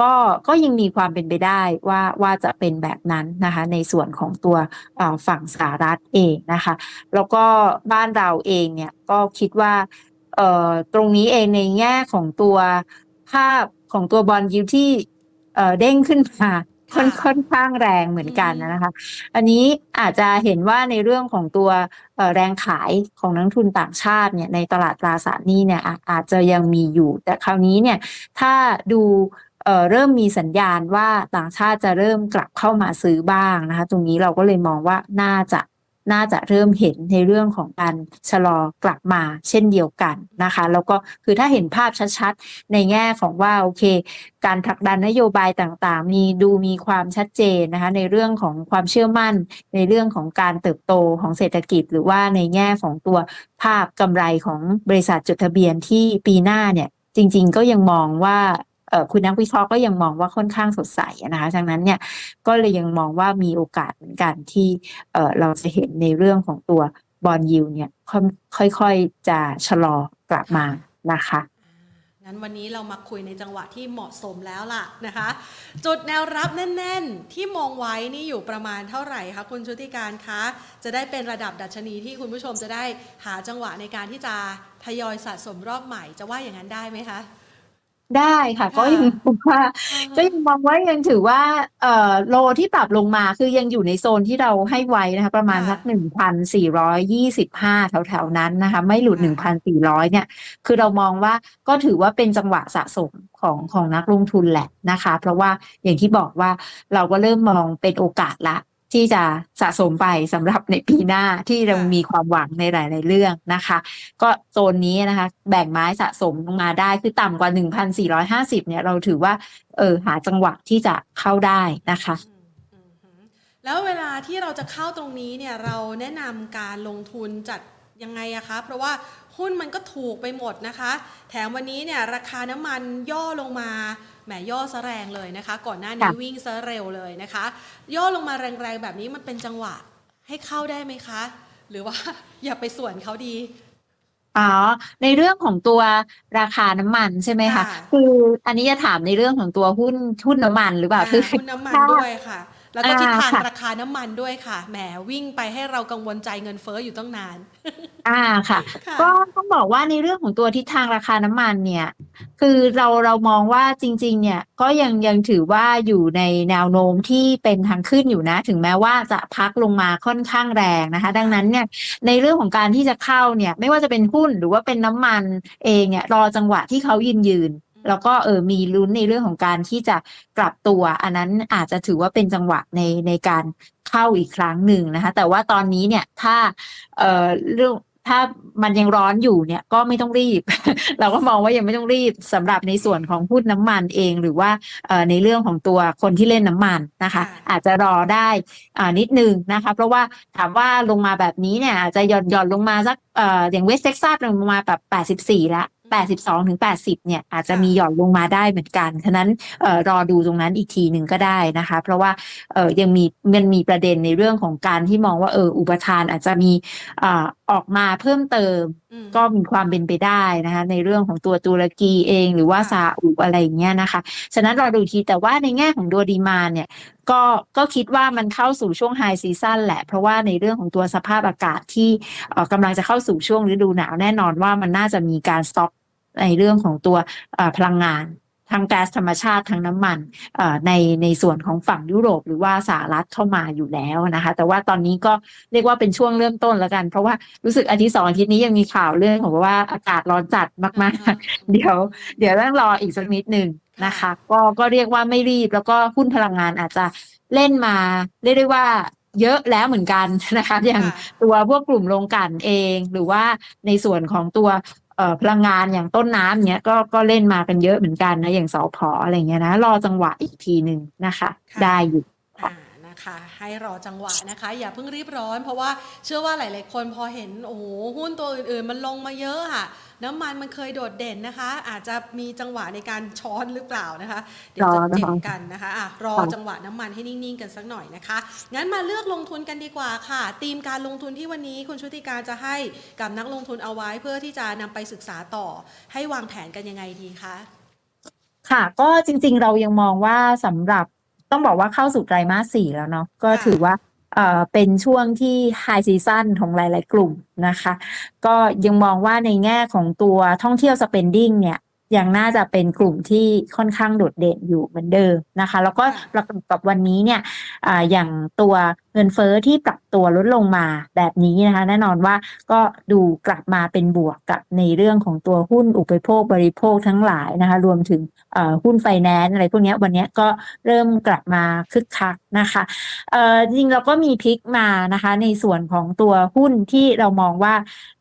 B: ก็ก็ยังมีความเป็นไปได้ว่าว่าจะเป็นแบบนั้นนะคะ ในส่วนของตัวฝั่งสหรัฐเองนะคะ แล้วก็บ้านเราเองเนี่ยก็คิดว่าเอ่อตรงนี้เองในแง่ของตัวภาพของตัวบอลยิวที่เด้งขึ้นมา ค่อน
A: ค่
B: อนข้างแรงเหมือนกันนะคะ อันนี้อาจจะเห็นว่าในเรื่องของตัวแรงขายของนักทุนต่างชาติเนี่ยในตลาดตราสารหนี้เนี่ยอาจจะยังมีอยู่ แต่คราวนี้เนี่ยถ้าดูเริ่มมีสัญญาณว่าต่างชาติจะเริ่มกลับเข้ามาซื้อบ้างนะคะ ตรงนี้เราก็เลยมองว่าน่าจะ น่าจะเริ่มเห็นในเรื่องของการชะลอกลับมาเช่นเดียวกันนะคะ แล้วก็คือถ้าเห็นภาพชัดๆ ในแง่ของว่าโอเค การผลักดันนโยบายต่างๆ มีดูมีความชัดเจนนะคะในเรื่องของความเชื่อมั่น ในเรื่องของการเติบโตของเศรษฐกิจ หรือว่าในแง่ของตัวภาพกำไรของบริษัทจดทะเบียนที่ปีหน้าเนี่ยจริง ๆ ก็ยังมองว่า คุณนักวิเคราะห์ก็ยังมองว่าค่อนข้างสดใสนะคะดังนั้นเนี่ยก็เลยยังมองว่ามีโอกาสเหมือนกันที่เราจะเห็นในเรื่องของตัวบอลยิวเนี่ยค่อยค่อยๆจะชะลอกลับมานะคะ
A: งั้นวันนี้เรามาคุยในจังหวะที่เหมาะสมแล้วล่ะนะคะ จุดแนวรับแน่น ๆ ที่มองไว้นี่อยู่ประมาณเท่าไหร่คะคุณชุติการคะ จะได้เป็นระดับดัชนีที่คุณผู้ชมจะได้หาจังหวะในการที่จะทยอยสะสมรอบใหม่จะว่าอย่างนั้นได้ไหมคะ
B: ได้ค่ะ ก็ยังมองว่าก็ยังมองว่ายังถือว่า เอ่อ โลที่ปรับลงมา คือยังอยู่ในโซนที่เราให้ไว้นะคะ ประมาณ
A: ค่ะ
B: สักหนึ่งพันสี่ร้อยยี่สิบห้าแถว ๆ นั้นนะคะ ไม่หลุดหนึ่งพันสี่ร้อยเนี่ย คือเรามองว่า ก็ถือว่าเป็นจังหวะสะสมของ ของนักลงทุนแหละนะคะ เพราะว่าอย่างที่บอกว่า เราก็เริ่มมองเป็นโอกาสละ ที่จะสะสมไปสำหรับในปีหน้าที่เรามีความหวังในหลาย ๆ เรื่องนะคะ ก็โซนนี้นะคะ แบ่งไม้สะสมลงมาได้คือต่ำกว่า 1,450 เนี่ยเราถือว่าเออหาจังหวะที่จะเข้าได้นะคะ
A: อืมอืมหืมแล้วเวลาที่เราจะเข้าตรงนี้เนี่ยเราแนะนำการลงทุนจัดยังไงอะคะ เพราะว่าหุ้นมันก็ถูกไปหมดนะคะ แถมวันนี้เนี่ยราคาน้ำมันย่อลงมา แหมย่อซะแรงเลยนะคะ ก่อนหน้านี้
B: ค่ะ
A: วิ่งซะเร็วเลยนะคะ ย่อลงมาแรงๆแบบนี้มันเป็นจังหวะให้เข้าได้ไหมคะ หรือว่าอย่าไปส่วนเขาดี
B: อ๋อในเรื่องของตัวราคาน้ำมันใช่ไหมคะ
A: ค่ะ
B: คืออันนี้จะถามในเรื่องของตัวหุ้นหุ้นน้ำมันหรือเปล่า
A: อ่า
B: คือ
A: หุ้นน้ำมัน
B: ถ้า
A: ด้วยค่ะ แล้วก็
B: อ่า
A: ทิศทาง
B: ค่ะ
A: ราคาน้ำมันด้วยค่ะ แหมวิ่งไปให้เรากังวลใจเงินเฟ้ออยู่ตั้งนาน
B: อ่าค่ะ
A: ค่ะ
B: ก็ต้องบอกว่าในเรื่องของตัวทิศทางราคาน้ำมันเนี่ย คือเราเรามองว่าจริง ๆ เนี่ยก็ยังยังถือว่าอยู่ในแนวโน้มที่เป็นทางขึ้นอยู่นะ ถึงแม้ว่าจะพักลงมาค่อนข้างแรงนะคะ ดังนั้นเนี่ยในเรื่องของการที่จะเข้าเนี่ยไม่ว่าจะเป็นหุ้นหรือว่าเป็นน้ำมันเองเนี่ยรอจังหวะที่เขายืนยืน แล้วก็เออมีลุ้นในเรื่องของการที่จะกลับตัว อันนั้นอาจจะถือว่าเป็นจังหวะในในการเข้าอีกครั้งหนึ่งนะคะ แต่ว่าตอนนี้เนี่ยถ้าเอ่อเรื่องถ้ามันยังร้อนอยู่เนี่ยก็ไม่ต้องรีบ เราก็มองว่ายังไม่ต้องรีบสำหรับในส่วนของหุ้นน้ำมันเองหรือว่าเอ่อในเรื่องของตัวคนที่เล่นน้ำมันนะคะ อาจจะรอได้อ่านิดนึงนะคะ เพราะว่าถามว่าลงมาแบบนี้เนี่ยอาจจะหย่อนหย่อนลงมาสักเอ่ออย่างเวสเท็กซัสลงมาแบบ 84ละ 82ถึง80เนี่ยอาจจะมีหย่อนลงมาได้เหมือนกันฉะนั้นเอ่อรอดูตรงนั้นอีกทีหนึ่งก็ได้นะคะ เพราะว่าเอ่อยังมีมันมีประเด็นในเรื่องของการที่มองว่าเอออุปทานอาจจะมีอ่าออกมาเพิ่มเติม
A: อืม
B: ก็มีความเป็นไปได้นะคะในเรื่องของตัวตุรกีเองหรือว่า
A: ค่ะ
B: ซาอุอะไรอย่างเงี้ยนะคะ ฉะนั้นเราดูทีแต่ว่าในแง่ของตัวดีมาเนี่ยก็ก็คิดว่ามันเข้าสู่ช่วงไฮซีซั o นแหละ เพราะว่าในเรื่องของตัวสภาพอากาศที่เอ่อกำลังจะเข้าสู่ช่วงฤดูหนาวแน่นอนว่ามันน่าจะมีการสต็อก ในเรื่องของตัวเอ่อพลังงานทั้งแก๊สธรรมชาติทั้งน้ำมันเอ่อในในส่วนของฝั่งยุโรป หรือว่าสหรัฐเข้ามาอยู่แล้วนะคะ แต่ว่าตอนนี้ก็เรียกว่าเป็นช่วงเริ่มต้นแล้วกัน เพราะว่ารู้สึกอาทิตย์สองอาทิตย์นี้ยังมีข่าวเรื่องของว่าอากาศร้อนจัดมาก
A: อ่า
B: ๆเดี๋ยว เดี๋ยวต้องรออีกสักนิดหนึ่งนะคะ ก็ก็เรียกว่าไม่รีบแล้วก็หุ้นพลังงานอาจจะเล่นมาเรียกได้ว่าเยอะแล้วเหมือนกันนะคะ อย่าง
A: ค่ะ
B: ตัวพวกกลุ่มโรงกลั่นเอง หรือว่าในส่วนของตัวเอ่อ พลังงานอย่างต้นน้ำเนี้ยก็ก็เล่นมากันเยอะเหมือนกันนะอย่างสอพออะไรเงี้ยนะรอจังหวะอีกทีหนึ่งนะคะ
A: ค่ะ
B: ได้อยู่
A: อ่านะคะให้รอจังหวะนะคะ อย่าเพิ่งรีบร้อน เพราะว่าเชื่อว่าหลาย ๆ คนพอเห็นโอ้โหหุ้นตัวอื่น ๆ มันลงมาเยอะค่ะ น้ำมันมันเคยโดดเด่นนะคะ อาจจะมีจังหวะในการช้อนหรือเปล่านะคะ เดี๋ยวจะ
B: รอนะคะ
A: เจ็บกันนะคะอะรอ
B: ค่ะ
A: จังหวะน้ำมันให้นิ่งๆกันสักหน่อยนะคะ งั้นมาเลือกลงทุนกันดีกว่าค่ะธีมการลงทุนที่วันนี้คุณชุติการจะให้กับนักลงทุนเอาไว้เพื่อที่จะนำไปศึกษาต่อ ให้วางแผนกันยังไงดีคะ
B: ค่ะ ก็จริงๆเรายังมองว่าสำหรับต้องบอกว่าเข้าสู่ไตรมาสสี่แล้วเนาะก็
A: ค่ะ
B: ถือว่า เอ่อเป็นช่วงที่ high season ของหลาย ๆ กลุ่มนะคะ ก็ยังมองว่าในแง่ของตัวท่องเที่ยว spending เนี่ย ยังน่าจะเป็นกลุ่มที่ค่อนข้างโดดเด่นอยู่เหมือนเดิมนะคะ แล้วก็
A: ค่ะ
B: ประกอบกับวันนี้เนี่ยอ่าอย่างตัวเงินเฟ้อที่ปรับตัวลดลงมาแบบนี้นะคะ แน่นอนว่าก็ดูกลับมาเป็นบวกกับในเรื่องของตัวหุ้นอุปโภคบริโภคทั้งหลายนะคะ รวมถึงเอ่อหุ้นไฟแนนซ์อะไรพวกเนี้ยวันเนี้ยก็เริ่มกลับมาคึกคักนะคะเอ่อจริงๆเราก็มี pick มานะคะ ในส่วนของตัวหุ้นที่เรามองว่า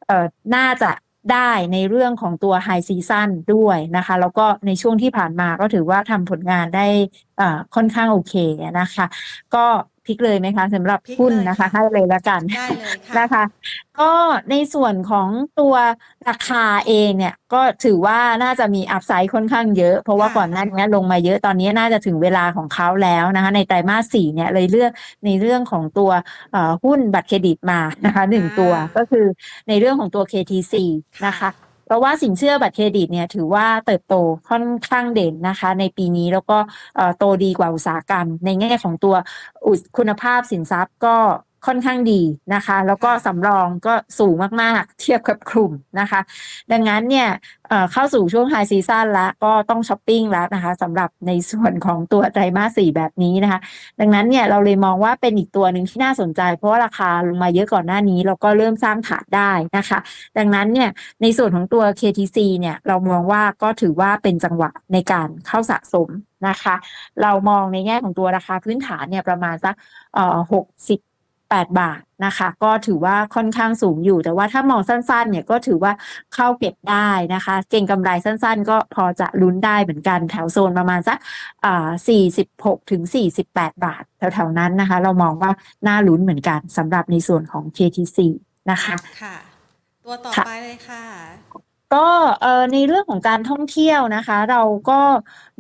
B: เอ่อน่าจะ ได้ในเรื่องของตัว high season ด้วยนะคะ แล้วก็ในช่วงที่ผ่านมาก็ถือว่าทำผลงานได้ค่อนข้างโอเคนะคะ ก็ pick เลยไหมคะสำหรับ
A: pick
B: หุ้น
A: เลย
B: นะคะ
A: ค่ะ
B: ให้เลยละกัน
A: ได้เลยค่ะ
B: นะคะก็ในส่วนของตัวราคาเองเนี่ยก็ถือว่าน่าจะมี upside ค่อนข้างเยอะ เพราะว่า
A: ค่ะ
B: ก่อนหน้านี้ลงมาเยอะตอนนี้น่าจะถึงเวลาของเขาแล้วนะคะในไตรมาสสี่เนี่ยเลยเลือกในเรื่องของตัวเอ่อหุ้นบัตรเครดิตมานะคะหนึ่ง
A: อ่า
B: ตัวก็คือในเรื่องของตัว KTC นะคะ เพราะว่าสินเชื่อบัตรเครดิตเนี่ยถือว่าเติบโตค่อนข้างเด่นนะคะ ในปีนี้แล้วก็โตดีกว่าอุตสาหกรรม ในแง่ของตัวคุณภาพสินทรัพย์ก็ ค่อนข้างดีนะคะ แล้วก็สำรองก็สูงมากๆ เทียบกับกลุ่มนะคะ ดังนั้นเนี่ยเอ่อเข้าสู่ช่วงไฮซีซั o นแล้วก็ต้องช้อปปิ้งแล้วนะคะสำหรับในส่วนของตัวไตรมาสสี่แบบนี้นะคะ ดังนั้นเนี่ยเราเลยมองว่าเป็นอีกตัวหนึ่งที่น่าสนใจ เพราะว่าราคาลงมาเยอะก่อนหน้านี้แล้วก็เริ่มสร้างฐานได้นะคะ ดังนั้นเนี่ยในส่วนของตัว KTC เนี่ยเรามองว่าก็ถือว่าเป็นจังหวะในการเข้าสะสมนะคะ เรามองในแง่ของตัวราคาพื้นฐานเนี่ยประมาณสักเอ่อหกสิบ แปดบาทนะคะ ก็ถือว่าค่อนข้างสูงอยู่ แต่ว่าถ้ามองสั้นๆเนี่ยก็ถือว่าเข้าเก็บได้นะคะ เก่งกำไรสั้นๆ ก็พอจะลุ้นได้เหมือนกันแถวโซนประมาณสักอ่าสี่สิบหกถึงสี่สิบแปดบาทแถวๆนั้นนะคะ เรามองว่าน่าลุ้นเหมือนกันสำหรับในส่วนของ KTC นะคะ
A: ค่ะ ตัวต่อ
B: ค่ะ
A: ไปเลยค่ะ
B: ก็เอ่อในเรื่องของการท่องเที่ยวนะคะ เราก็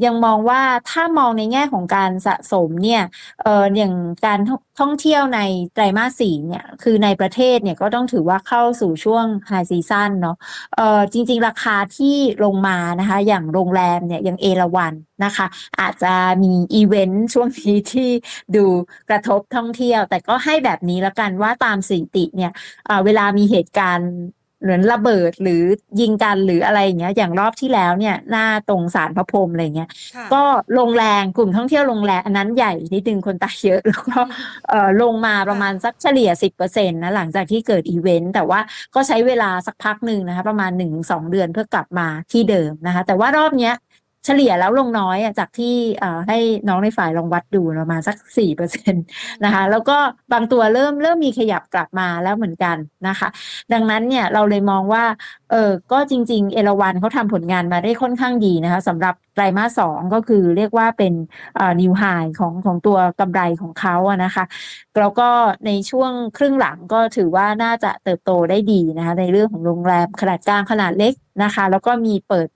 B: ยังมองว่าถ้ามองในแง่ของการสะสมเนี่ยเอ่ออย่างการท่องเที่ยวในไตรมาสสี่เนี่ยคือในประเทศเนี่ยก็ต้องถือว่าเข้าสู่ช่วงไฮซีซันเนาะเอ่อจริง ๆ ราคาที่ลงมานะคะ อย่างโรงแรมเนี่ยอย่างเอราวัณนะคะ อาจจะมีอีเวนต์ช่วงนี้ที่ดูกระทบท่องเที่ยว แต่ก็ให้แบบนี้แล้วกันว่าตามสถิติเนี่ยอ่าเวลามีเหตุการณ์ เหมือนระเบิดหรือยิงกันหรืออะไรอย่างเงี้ย อย่างรอบที่แล้วเนี่ย หน้าตรงศาลพระพรหมอะไรเงี้ย
A: ค่ะ
B: ก็ลงแรงกลุ่มท่องเที่ยวลงแรงอันนั้นใหญ่นิดนึงคนตายเยอะแล้วก็เอ่อลงมาประมาณสักเฉลี่ย10%นะหลังจากที่เกิดอีเวนต์แต่ว่าก็ใช้เวลาสักพักหนึ่งนะคะ ประมาณ1-2เดือนเพื่อกลับมาที่เดิมนะคะ แต่ว่ารอบเนี้ย เฉลี่ยแล้วลงน้อยอะจากที่ให้น้องในฝ่ายลองวัดดูประมาณสักสี่เปอร์เซ็นตนะคะแล้วก็บางตัวเริ่มเริ่มมีขยับกลับมาแล้วเหมือนกันนะคะ ดังนั้นเนี่ยเราเลยมองว่าเออก็จริง ๆ เอราวันเขาทำผลงานมาได้ค่อนข้างดีนะคะสำหรับไตรมาสสองก็คือเรียกว่าเป็นนิวไฮของของตัวกำไรของเขาอะนะคะแล้วก็ในช่วงครึ่งหลังก็ถือว่าน่าจะเติบโตได้ดีนะคะในเรื่องของโรงแรมขนาดกลางขนาดเล็กนะคะ แล้วก็มีเปิด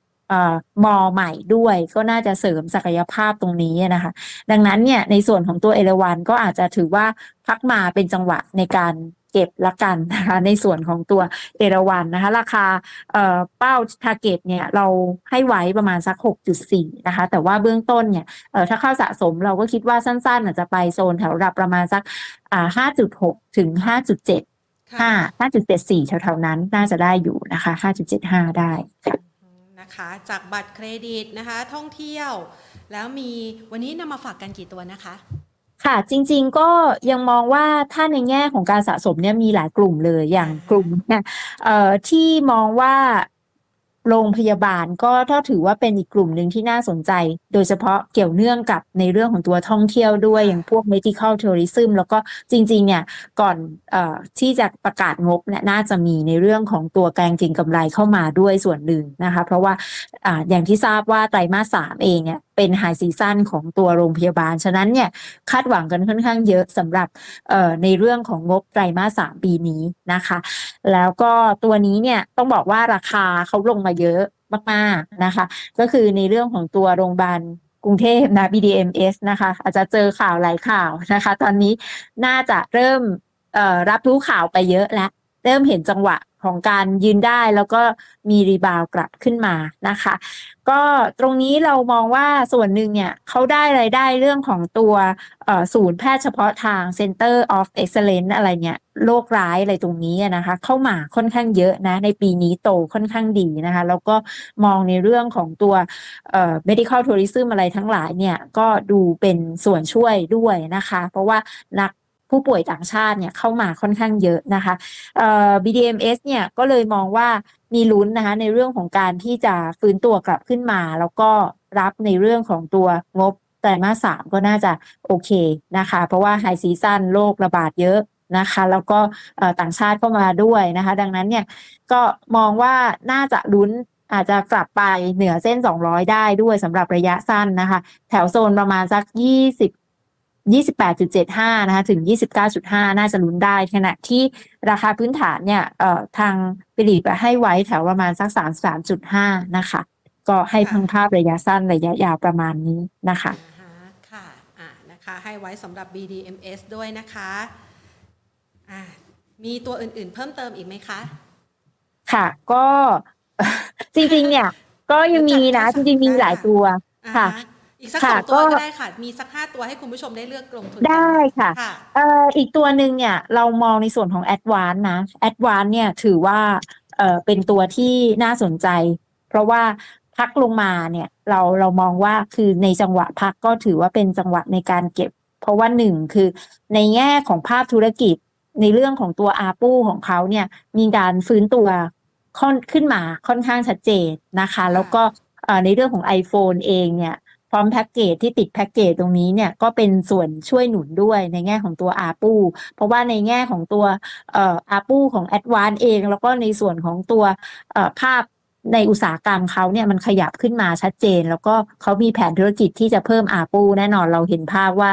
B: มอใหม่ด้วยก็น่าจะเสริมศักยภาพตรงนี้นะคะ ดังนั้นเนี่ยในส่วนของตัวเอราวันก็อาจจะถือว่าพักมาเป็นจังหวะในการเก็บละกันนะคะในส่วนของตัวเอราวันนะคะ ราคาเอ่อเป้า target เนี่ยเราให้ไว้ประมาณสัก 6.4 นะคะ แต่ว่าเบื้องต้นเนี่ยเอ่อถ้าเข้าสะสมเราก็คิดว่าสั้นๆอาจจะไปโซนแถวระดับประมาณสักอ่า5.6 ถึง 5.7
A: ค่ะ
B: 5 5.74แถวๆนั้นน่าจะได้อยู่นะคะ 5.75 ได้ค่ะ
A: นะคะจากบัตรเครดิตนะคะ ท่องเที่ยว แล้วมีวันนี้นำมาฝากกันกี่ตัวนะคะ
B: ค่ะจริงๆก็ยังมองว่าถ้าในแง่ของการสะสมเนี่ยมีหลายกลุ่มเลยอย่างกลุ่มเนี่ยที่มองว่า โรงพยาบาลก็ถ้าถือว่าเป็นอีกกลุ่มหนึ่งที่น่าสนใจ โดยเฉพาะเกี่ยวเนื่องกับในเรื่องของตัวท่องเที่ยวด้วยอย่างพวก medical tourism แล้วก็จริง ๆ เนี่ยก่อนอที่จะประกาศงบเนี่ยน่าจะมีในเรื่องของตัวการเก็งกำไรเข้ามาด้วยส่วนหนึ่งนะคะ เพราะว่าอ่าอย่างที่ทราบว่าไตรมาสสามเองเนี่ยเป็นไฮซีซั่นของตัวโรงพยาบาล ฉะนั้นเนี่ยคาดหวังกันค่อนข้างเยอะสำหรับในเรื่องของงบไตรมาสสามปีนี้นะคะ แล้วก็ตัวนี้เนี่ยต้องบอกว่าราคาเขาลงมาเยอะมากๆนะคะ ก็คือในเรื่องของตัวโรงพยาบาลกรุงเทพนะ BDMS นะคะ อาจจะเจอข่าวหลายข่าวนะคะ ตอนนี้น่าจะเริ่มรับรู้ข่าวไปเยอะแล้ว เริ่มเห็นจังหวะ ของการยืนได้แล้วก็มีรีบาวกลับขึ้นมานะคะ ก็ตรงนี้เรามองว่าส่วนหนึ่งเนี่ยเขาได้รายได้เรื่องของตัวศูนย์แพทย์เฉพาะทาง Center of Excellence อะไรเนี่ยโรคร้ายอะไรตรงนี้นะคะ เข้ามาค่อนข้างเยอะนะ ในปีนี้โตค่อนข้างดีนะคะ แล้วก็มองในเรื่องของตัว medical tourism อะไรทั้งหลายเนี่ย ก็ดูเป็นส่วนช่วยด้วยนะคะ เพราะว่านัก ผู้ป่วยต่างชาติเนี่ยเข้ามาค่อนข้างเยอะนะคะเอ่อ BDMS เนี่ยก็เลยมองว่ามีลุ้นนะคะในเรื่องของการที่จะฟื้นตัวกลับขึ้นมา แล้วก็รับในเรื่องของตัวงบไตรมาสสามก็น่าจะโอเคนะคะ เพราะว่า high season โรคระบาดเยอะนะคะ แล้วก็ต่างชาติเข้ามาด้วยนะคะ ดังนั้นเนี่ยก็มองว่าน่าจะลุ้นอาจจะกลับไปเหนือเส้น 200 ได้ด้วยสำหรับระยะสั้นนะคะ แถวโซนประมาณสัก 20 28.75 นะคะถึง 29.5 น่าจะลุ้นได้ ขณะที่ราคาพื้นฐานเนี่ยเอ่อทางฟิลิปอะให้ไว้แถวประมาณสัก 33.5 นะคะ ก็ให้เพังภาพระยะสั้นระยะยาวประมาณนี้นะคะ
A: อ่าฮะค่ะอ่านะคะให้ไว้สำหรับ BDMS ด้วยนะคะอ่ามีตัวอื่นๆเพิ่มเติมอีกไหมคะ
B: ค่ะ ก็จริงๆเนี่ย ก็ยังมีนะ จริงๆ มีหลายตัว
A: อ่า
B: ค่ะ
A: ฮะ อีกสัก
B: ค่ะ
A: สองตัว
B: ก็
A: ก็ได้ค่ะ มีสักห้าตัวให้คุณผู้ชมได้เลือกลงทุนกัน
B: ได้ค่ะ
A: ค่ะ
B: เอ่ออีกตัวหนึ่งเนี่ย เรามองในส่วนของ Advance นะ Advance เนี่ยถือว่าเอ่อเป็นตัวที่น่าสนใจ เพราะว่าพักลงมาเนี่ย เราเรามองว่าคือในจังหวะพักก็ถือว่าเป็นจังหวะในการเก็บ เพราะว่าหนึ่งคือในแง่ของภาพธุรกิจในเรื่องของตัวอาปูของเขาเนี่ยมีการฟื้นตัวค่อนขึ้นมาค่อนข้างชัดเจนนะคะ แล้วก็เอ่อในเรื่องของ iPhone เองเนี่ย พร้อมแพ็กเกจที่ติดแพ็กเกจตรงนี้เนี่ยก็เป็นส่วนช่วยหนุนด้วยในแง่ของตัวอาปูเพราะว่าในแง่ของตัวอาปูของแอดวานเอง แล้วก็ในส่วนของตัวภาพ ในอุตสาหกรรมเขาเนี่ยมันขยับขึ้นมาชัดเจน แล้วก็เขามีแผนธุรกิจที่จะเพิ่ม ARPU แน่นอนเราเห็นภาพว่า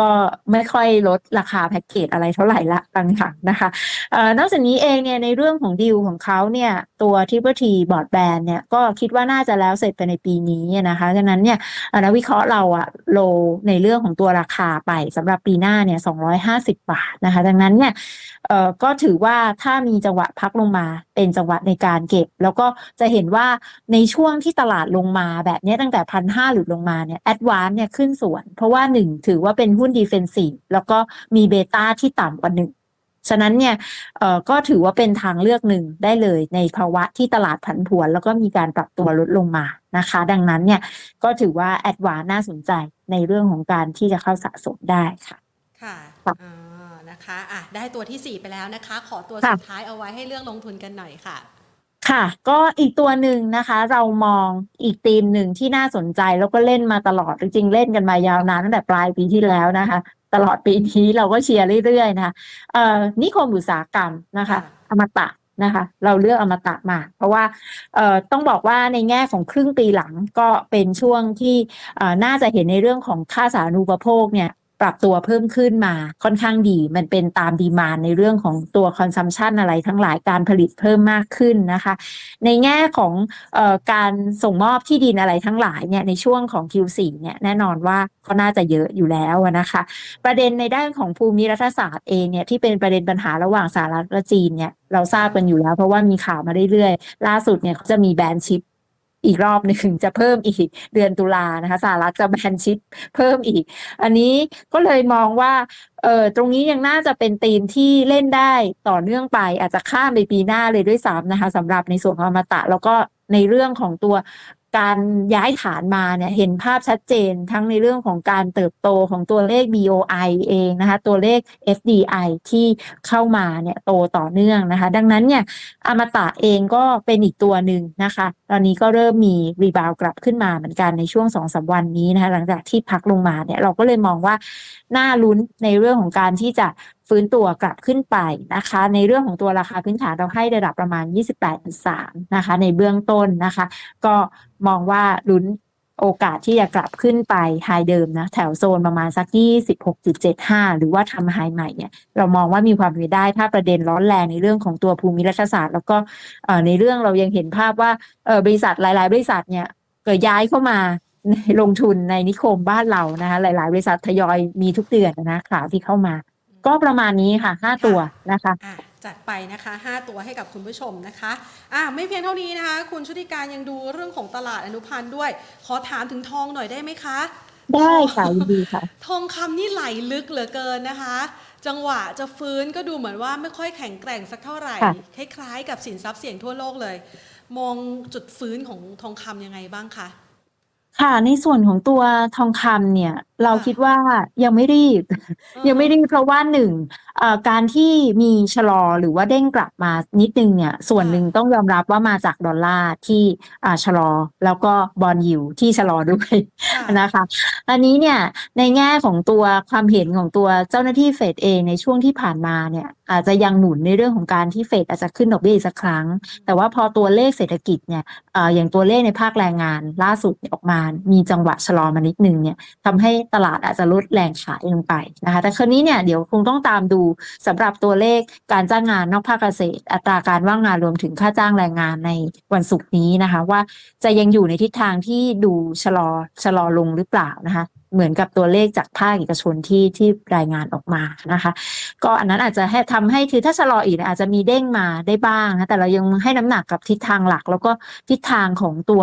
B: ก็ไม่ค่อยลดราคาแพ็กเกจอะไรเท่าไหร่ละบางครั้งนะคะเอ่อนอกจากนี้เองเนี่ยในเรื่องของดีลของเขาเนี่ยตัว Triple T บอร์ดแบนเนี่ยก็คิดว่าน่าจะแล้วเสร็จไปในปีนี้นะคะฉะนั้นเนี่ยนักวิเคราะห์เราอะโลในเรื่องของตัวราคาไปสำหรับปีหน้าเนี่ย250บาทนะคะ ดังนั้นเนี่ยเอ่อก็ถือว่าถ้ามีจังหวะพักลงมา เป็นจังหวะในการเก็บ แล้วก็จะเห็นว่าในช่วงที่ตลาดลงมาแบบเนี้ยตั้งแต่พันห้าหลุดลงมาเนี่ยแอดวานเนี่ยขึ้นส่วน เพราะว่าหนึ่งถือว่าเป็นหุ้นดีเฟนซีฟแล้วก็มีเบต้าที่ต่ำกว่าหนึ่งฉะนั้นเนี่ยเอ่อก็ถือว่าเป็นทางเลือกหนึ่งได้เลยในภาวะที่ตลาดผันผวน แล้วก็มีการปรับตัวลดลงมานะคะ ดังนั้นเนี่ยก็ถือว่าแอดวานน่าสนใจในเรื่องของการที่จะเข้าสะสมได้ค่ะ
A: ค่ะ
B: ค่ะ
A: อ่า นะคะอะได้ตัวที่สี่ไปแล้วนะคะ ขอตัว
B: ค่ะ
A: สุดท้ายเอาไว้ให้เลือกลงทุนกันหน่อยค่ะ
B: ค่ะ ก็อีกตัวหนึ่งนะคะ เรามองอีกธีมหนึ่งที่น่าสนใจแล้วก็เล่นมาตลอดจริงๆเล่นกันมายาวนานตั้งแต่ปลายปีที่แล้วนะคะ ตลอดปีนี้เราก็เชียร์เรื่อยๆนะคะเอ่อนิคมอุตสาหกรรมนะคะ อมตะนะคะเราเลือกอมตะมา เพราะว่าเอ่อต้องบอกว่าในแง่ของครึ่งปีหลังก็เป็นช่วงที่เอ่อน่าจะเห็นในเรื่องของค่าสาธารณูปโภคเนี่ย ปรับตัวเพิ่มขึ้นมาค่อนข้างดี มันเป็นตาม demand ในเรื่องของตัว consumption อะไรทั้งหลายการผลิตเพิ่มมากขึ้นนะคะ ในแง่ของออการส่งมอบที่ดินอะไรทั้งหลายเนี่ยในช่วงของ Q4 เนี่ยแน่นอนว่าก็น่าจะเยอะอยู่แล้วนะคะ ประเด็นในด้านของภูมิรัฐศาสตร์เองเนี่ยที่เป็นประเด็นปัญหาระหว่างสหรัฐและจีนเนี่ยเราทราบกันอยู่แล้ว เพราะว่ามีข่าวมาเรื่อยๆ ล่าสุดเนี่ยเขาจะมีแบนชิป อีกรอบหนึ่งจะเพิ่มอีกเดือนตุลานะคะสหรัฐจะแบนชิปเพิ่มอีก อันนี้ก็เลยมองว่าเออตรงนี้ยังน่าจะเป็นธีมที่เล่นได้ต่อเนื่องไป อาจจะข้ามไปปีหน้าเลยด้วยซ้ำนะคะสำหรับในส่วนของอมตะแล้วก็ในเรื่องของตัว การย้ายฐานมาเนี่ยเห็นภาพชัดเจนทั้งในเรื่องของการเติบโตของตัวเลข BOI เองนะคะ ตัวเลข FDI ที่เข้ามาเนี่ยโตต่อเนื่องนะคะ ดังนั้นเนี่ยอมตะเองก็เป็นอีกตัวหนึ่งนะคะ ตอนนี้ก็เริ่มมีรีบาวกลับขึ้นมาเหมือนกันในช่วงสองสาวันนี้นะคะ หลังจากที่พักลงมาเนี่ยเราก็เลยมองว่าน่าลุ้นในเรื่องของการที่จะ ฟื้นตัวกลับขึ้นไปนะคะ ในเรื่องของตัวราคาพื้นฐานเราให้ระดับประมาณ 28.3 นะคะ ในเบื้องต้นนะคะ ก็มองว่าลุ้นโอกาสที่จะกลับขึ้นไปไฮเดิมนะ แถวโซนประมาณสัก 26.75 หรือว่าทำไฮใหม่เนี่ย เรามองว่ามีความเป็นไปได้ถ้าประเด็นร้อนแรงในเรื่องของตัวภูมิรัฐศาสตร์ แล้วก็ในเรื่องเรายังเห็นภาพว่าบริษัทหลาย ๆ บริษัทเนี่ยเกิดย้ายเข้ามาลงทุนในนิคมบ้านเรานะคะ หลาย ๆ บริษัททยอยมีทุกเดือนนะข่าวที่เข้ามา ก็ประมาณนี้ค่ะ 5 ตัวนะคะ
A: อะจัดไปนะคะ 5 ตัวให้กับคุณผู้ชมนะคะอะไม่เพียงเท่านี้นะคะ คุณชุติการยังดูเรื่องของตลาดอนุพันธ์ด้วย ขอถามถึงทองหน่อยได้ไหมคะ
B: ได้ค่ะยินดีค่ะ
A: ทองคำนี่ไหลลึกเหลือเกินนะคะ จังหวะจะฟื้นก็ดูเหมือนว่าไม่ค่อยแข็งแกร่งสักเท่าไหร่
B: ค่ะ
A: คล้ายๆ กับสินทรัพย์เสี่ยงทั่วโลกเลย มองจุดฟื้นของทองคำยังไงบ้างคะ
B: ค่ะในส่วนของตัวทองคำเนี่ย เรา
A: ค่ะ
B: คิดว่ายังไม่รีบ ยังไม่รีบเพราะว่าหนึ่งเอ่อการที่มีชะลอหรือว่าเด้งกลับมานิดนึงเนี่ยส่วนหนึ่งต้องยอมรับว่ามาจากดอลลาร์ที่อ่าชะลอแล้วก็บอลยิวที่ชะลอด้วย
A: ค่ะ
B: นะคะอันนี้เนี่ยในแง่ของตัวความเห็นของตัวเจ้าหน้าที่เฟดเองในช่วงที่ผ่านมาเนี่ยอาจจะยังหนุนในเรื่องของการที่เฟดอาจจะขึ้นดอกเบี้ยอีกสักครั้ง แต่ว่าพอตัวเลขเศรษฐกิจเนี่ยเอ่ออย่างตัวเลขในภาคแรงงานล่าสุดเนี่ยออกมา มีจังหวะชะลอมานิดนึงเนี่ยทำให้ตลาดอาจจะลดแรงขายลงไปนะคะ แต่คราวนี้เนี่ยเดี๋ยวคงต้องตามดูสำหรับตัวเลขการจ้างงานนอกภาคเกษตร อัตราการว่างงานรวมถึงค่าจ้างแรงงานในวันศุกร์นี้นะคะ ว่าจะยังอยู่ในทิศทางที่ดูชะลอชะลอลงหรือเปล่านะคะ เหมือนกับตัวเลขจากภาคเอกชนที่ที่รายงานออกมานะคะ ก็อันนั้นอาจจะให้ทำให้คือถ้าชะลออีกอาจจะมีเด้งมาได้บ้างนะแต่เรายังให้น้ำหนักกับทิศทางหลัก แล้วก็ทิศทางของตัว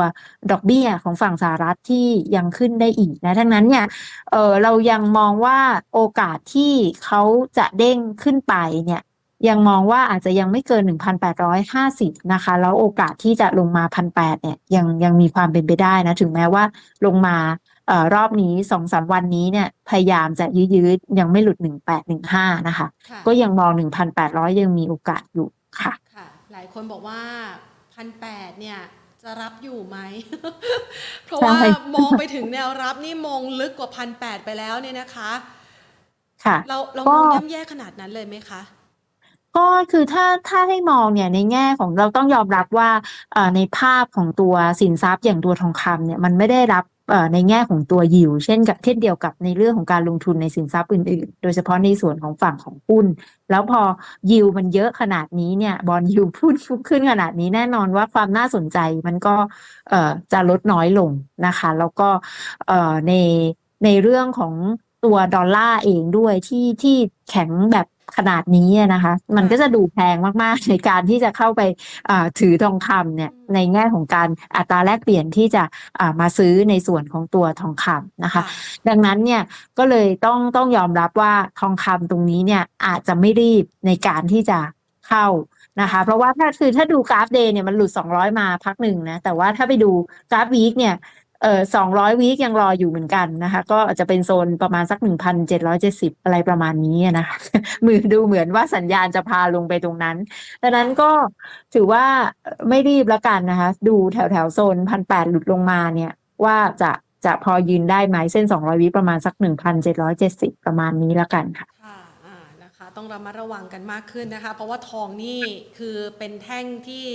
B: ดอกเบี้ยของฝั่งสหรัฐที่ยังขึ้นได้อีกนะทั้งนั้นเนี่ยเออเรายังมองว่าโอกาสที่เขาจะเด้งขึ้นไปเนี่ยยังมองว่าอาจจะยังไม่เกิน 1,850 นะคะ แล้วโอกาสที่จะลงมา 1,800 เนี่ยยังยังมีความเป็นไปได้นะ ถึงแม้ว่าลงมา อ่อรอบนี้สองสามวันนี้เนี่ยพยายามจะยืดๆยังไม่หลุด1815นะคะ
A: ค่ะ
B: ก็ยังมอง1,800ยังมีโอกาสอยู่ค่ะ
A: ค่ะ หลายคนบอกว่าพันแปดเนี่ยจะรับอยู่ไหม เพราะ
B: ใช่
A: ว่ามองไปถึงแนวรับนี่มองลึกกว่าพันแปดไปแล้วเนี่ยนะคะ
B: ค่ะ
A: เราเรา
B: ก็
A: มองย่ำแย่ขนาดนั้นเลยไหมคะ
B: ก็คือถ้าถ้าให้มองเนี่ยในแง่ของเราต้องยอมรับว่าเอ่อในภาพของตัวสินทรัพย์อย่างตัวทองคำเนี่ยมันไม่ได้รับเอ่อ ในแง่ของตัวยิวเช่นกับเช่นเดียวกับในเรื่องของการลงทุนในสินทรัพย์อื่นๆ โดยเฉพาะในส่วนของฝั่งของหุ้น แล้วพอยิวมันเยอะขนาดนี้เนี่ยบอลยิวพุ่นขึ้นขนาดนี้แน่นอนว่าความน่าสนใจมันก็จะลดน้อยลงนะคะ แล้วก็ในในเรื่องของตัวดอลลาร์เองด้วยที่ที่แข็งแบบ ขนาดนี้อะนะคะ มันก็จะดูแพงมากๆ ในการที่จะเข้าไปอ่าถือทองคำเนี่ย
A: อืม
B: ในแง่ของการอัตราแลกเปลี่ยนที่จะอ่ามาซื้อในส่วนของตัวทองคำนะคะ ดังนั้นเนี่ยก็เลยต้องต้องยอมรับว่าทองคำตรงนี้เนี่ยอาจจะไม่รีบในการที่จะเข้านะคะเพราะว่าถ้าคือถ้าดูกราฟ day เนี่ยมันหลุด 200 มาพักหนึ่งนะ แต่ว่าถ้าไปดูกราฟวีคเนี่ย เออสองร้อยวีคยังรออยู่เหมือนกันนะคะ ก็อาจจะเป็นโซนประมาณสักหนึ่งพันเจ็ดร้อยเจ็ดสิบอะไรประมาณนี้นะคะมือดูเหมือนว่าสัญญาณจะพาลงไปตรงนั้นดังนั้นก็ถือว่าไม่รีบแล้วกันนะคะ ดูแถวแถวโซนพันแปดหลุดลงมาเนี่ย ว่าจะจะพอยืนได้ไหมเส้นสองร้อยวิประมาณสักหนึ่งพันเจ็ดร้อยเจ็ดสิบประมาณนี้แล้วกันค่ะ
A: ค่ะนะคะต้องระมัดระวังกันมากขึ้นนะคะ เพราะว่าทองนี่คือเป็นแท่งที่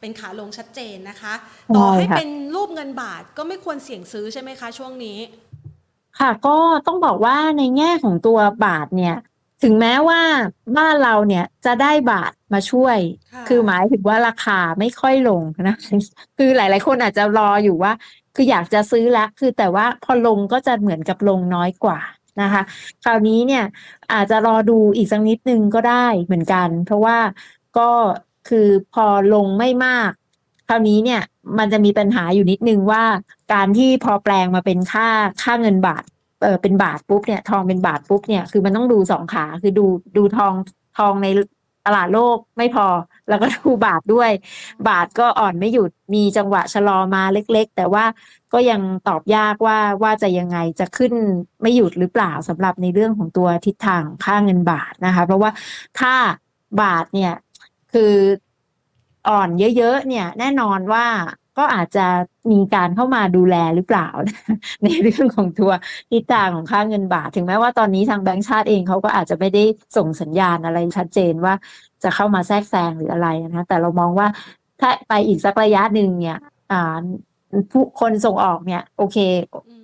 A: เป็นขาลงชัดเจนนะคะ ต่อให้
B: ใช่ค่ะ
A: เป็นรูปเงินบาทก็ไม่ควรเสี่ยงซื้อใช่ไหมคะช่วงนี้
B: ค่ะก็ต้องบอกว่าในแง่ของตัวบาทเนี่ย ถึงแม้ว่าบ้านเราเนี่ยจะได้บาทมาช่วย
A: ค่ะ
B: คือหมายถึงว่าราคาไม่ค่อยลงนะคือหลาย ๆ คนอาจจะรออยู่ว่า คืออยากจะซื้อละคือแต่ว่าพอลงก็จะเหมือนกับลงน้อยกว่านะคะคราวนี้เนี่ยอาจจะรอดูอีกสักนิดนึงก็ได้เหมือนกัน เพราะว่าก็ คือพอลงไม่มาก คราวนี้เนี่ยมันจะมีปัญหาอยู่นิดนึงว่า การที่พอแปลงมาเป็นค่าค่าเงินบาทเออเป็นบาทปุ๊บเนี่ยทองเป็นบาทปุ๊บเนี่ยคือมันต้องดูสองขาคือดูดูทองทองในตลาดโลกไม่พอ แล้วก็ดูบาทด้วย บาทก็อ่อนไม่หยุดมีจังหวะชะลอมาเล็ก ๆ แต่ว่าก็ยังตอบยากว่าว่าจะยังไงจะขึ้นไม่หยุดหรือเปล่าสำหรับในเรื่องของตัวทิศทางค่าเงินบาทนะคะ เพราะว่าถ้าบาทเนี่ย คืออ่อนเยอะๆเนี่ยแน่นอนว่าก็อาจจะมีการเข้ามาดูแลหรือเปล่า ในเรื่องของตัวทิศทางของค่าเงินบาท ถึงแม้ว่าตอนนี้ทางแบงก์ชาติเองเขาก็อาจจะไม่ได้ส่งสัญญาณอะไรชัดเจนว่าจะเข้ามาแทรกแซงหรืออะไรนะคะแต่เรามองว่าถ้าไปอีกสักระยะหนึ่งเนี่ยอ่า ผู้คนส่งออกเนี่ย โอเค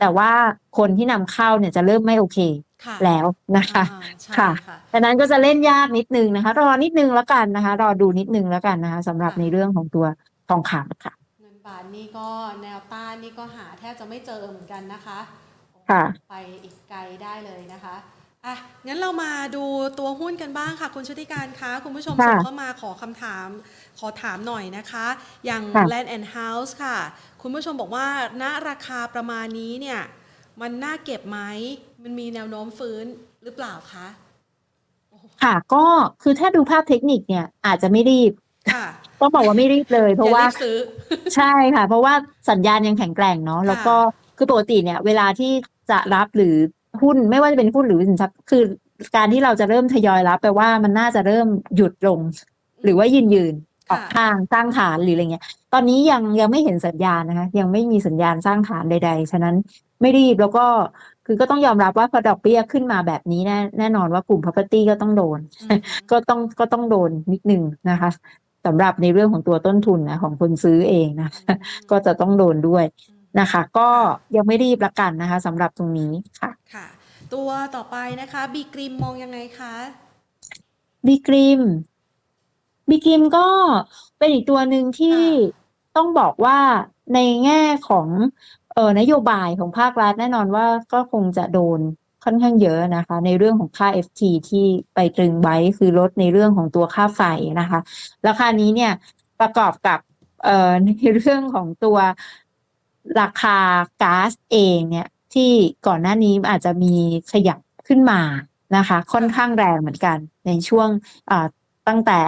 B: แต่ว่าคนที่นำเข้าเนี่ยจะเริ่มไม่โอเค
A: ค่ะ
B: แล้วนะคะ
A: อ่าใช่
B: ค่ะ
A: ค่ะ
B: ดังนั้นก็จะเล่นยากนิดนึงนะคะ รอนิดนึงแล้วกันนะคะ รอดูนิดนึงแล้วกันนะคะสำหรับ
A: ค่ะ
B: ในเรื่องของตัวทองคำค่ะ
A: เงินบาทนี่ก็แนวต้านนี่ก็หาแทบจะไม่เจอเหมือนกันนะคะ
B: ค่ะ
A: ไปอีกไกลได้เลยนะคะ อะงั้นเรามาดูตัวหุ้นกันบ้างค่ะ คุณชุติการคะคุณผู้ชม
B: ค่ะ
A: ส่งเข้ามาขอคำถาม ขอถามหน่อยนะคะ อย่าง
B: ค่ะ
A: Land and House ค่ะ คุณผู้ชมบอกว่าณราคาประมาณนี้เนี่ย มันน่าเก็บไหมมันมีแนวโน้มฟื้นหรือเปล่าคะ
B: ค่ะ ก็คือถ้าดูภาพเทคนิคเนี่ยอาจจะไม่รีบ
A: ค่ะ
B: ต้องบอกว่าไม่รีบเลย เพราะ
A: อย่
B: ว่า
A: บซื้อ
B: ใช่ค่ะ เพราะว่าสัญญาณยังแข็งแกร่งเนาะแล้วก็คือปกติเนี่ย เวลาที่จะรับหรือ หุ้นไม่ว่าจะเป็นหุ้นหรือสินทรัพย์คือการที่เราจะเริ่มทยอยรับแปลว่ามันน่าจะเริ่มหยุดลง หรือว่ายืนยืนออก
A: ค่ะ
B: ข้างสร้างฐานหรืออะไรเงี้ย ตอนนี้ยังยังไม่เห็นสัญญาณนะคะ ยังไม่มีสัญญาณสร้างฐานใด ๆ ฉะนั้นไม่รีบแล้วก็คือก็ต้องยอมรับว่าพอดอกเบี้ยขึ้นมาแบบนี้แน่แน่นอนว่ากลุ่ม property ก็ต้องโดน
A: อืม
B: ก็ต้องก็ต้องโดนนิดนึงนะคะสำหรับในเรื่องของตัวต้นทุนนะของคนซื้อเองนะก็จะต้องโดนด้วย นะคะ ก็ยังไม่รีบละกันนะคะสำหรับตรงนี้ค่ะ
A: ค่ะ ตัวต่อไปนะคะบีกริมมองยังไงคะ
B: บีกริมบีกริมก็เป็นอีกตัวหนึ่งที่
A: ค่
B: ต้องบอกว่าในแง่ของเออนโยบายของภาครัฐแน่นอนว่าก็คงจะโดนค่อนข้างเยอะนะคะ ในเรื่องของค่า FT ที่ไปตรึงไว้คือลดในเรื่องของตัวค่าไฟนะคะ ราคานี้เนี่ยประกอบกับเอ่อในเรื่องของตัว ราคาก๊าซเองเนี่ยที่ก่อนหน้านี้อาจจะมีขยับขึ้นมานะคะ ค่อนข้างแรงเหมือนกัน ในช่วงอ่าตั้งแต่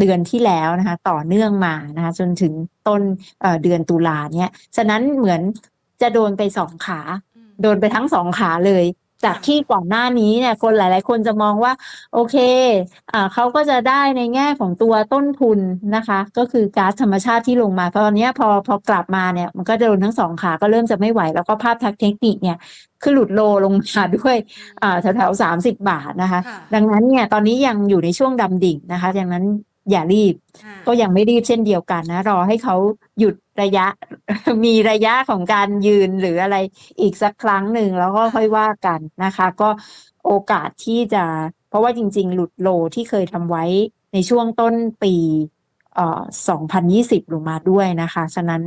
B: เดือนที่แล้วนะคะ ต่อเนื่องมานะคะ จนถึงต้นเอ่อเดือนตุลาเนี่ยฉะนั้นเหมือนจะโดนไปสองขา
A: อืม
B: โดนไปทั้งสองขาเลย จาก
A: ค่ะ
B: ที่ก่อนหน้านี้เนี่ยคนหลาย ๆ คนจะมองว่า โอเคอ่าเขาก็จะได้ในแง่ของตัวต้นทุนนะคะ ก็คือก๊าซธรรมชาติที่ลงมาตอนเนี้ยพอพอกลับมาเนี่ย มันก็โดนทั้งสองขาก็เริ่มจะไม่ไหว แล้วก็ภาพทางเทคนิคเนี่ยคือหลุดโลลงมาด้วยอ่าแถวๆสามสิบบาทนะคะ
A: ค่ะ
B: ดังนั้นเนี่ยตอนนี้ยังอยู่ในช่วงดำดิ่งนะคะดังนั้น อย่ารีบ
A: อ่า
B: ก็ยังไม่รีบเช่นเดียวกันนะ รอให้เขาหยุดระยะ มีระยะของการยืนหรืออะไรอีกสักครั้งหนึ่งแล้วก็ค่อยว่ากันนะคะ ก็โอกาสที่จะ เพราะว่าจริง ๆ หลุดโลที่เคยทำไว้ในช่วงต้นปีเอ่อ2020 ลงมาด้วยนะคะ ฉะนั้น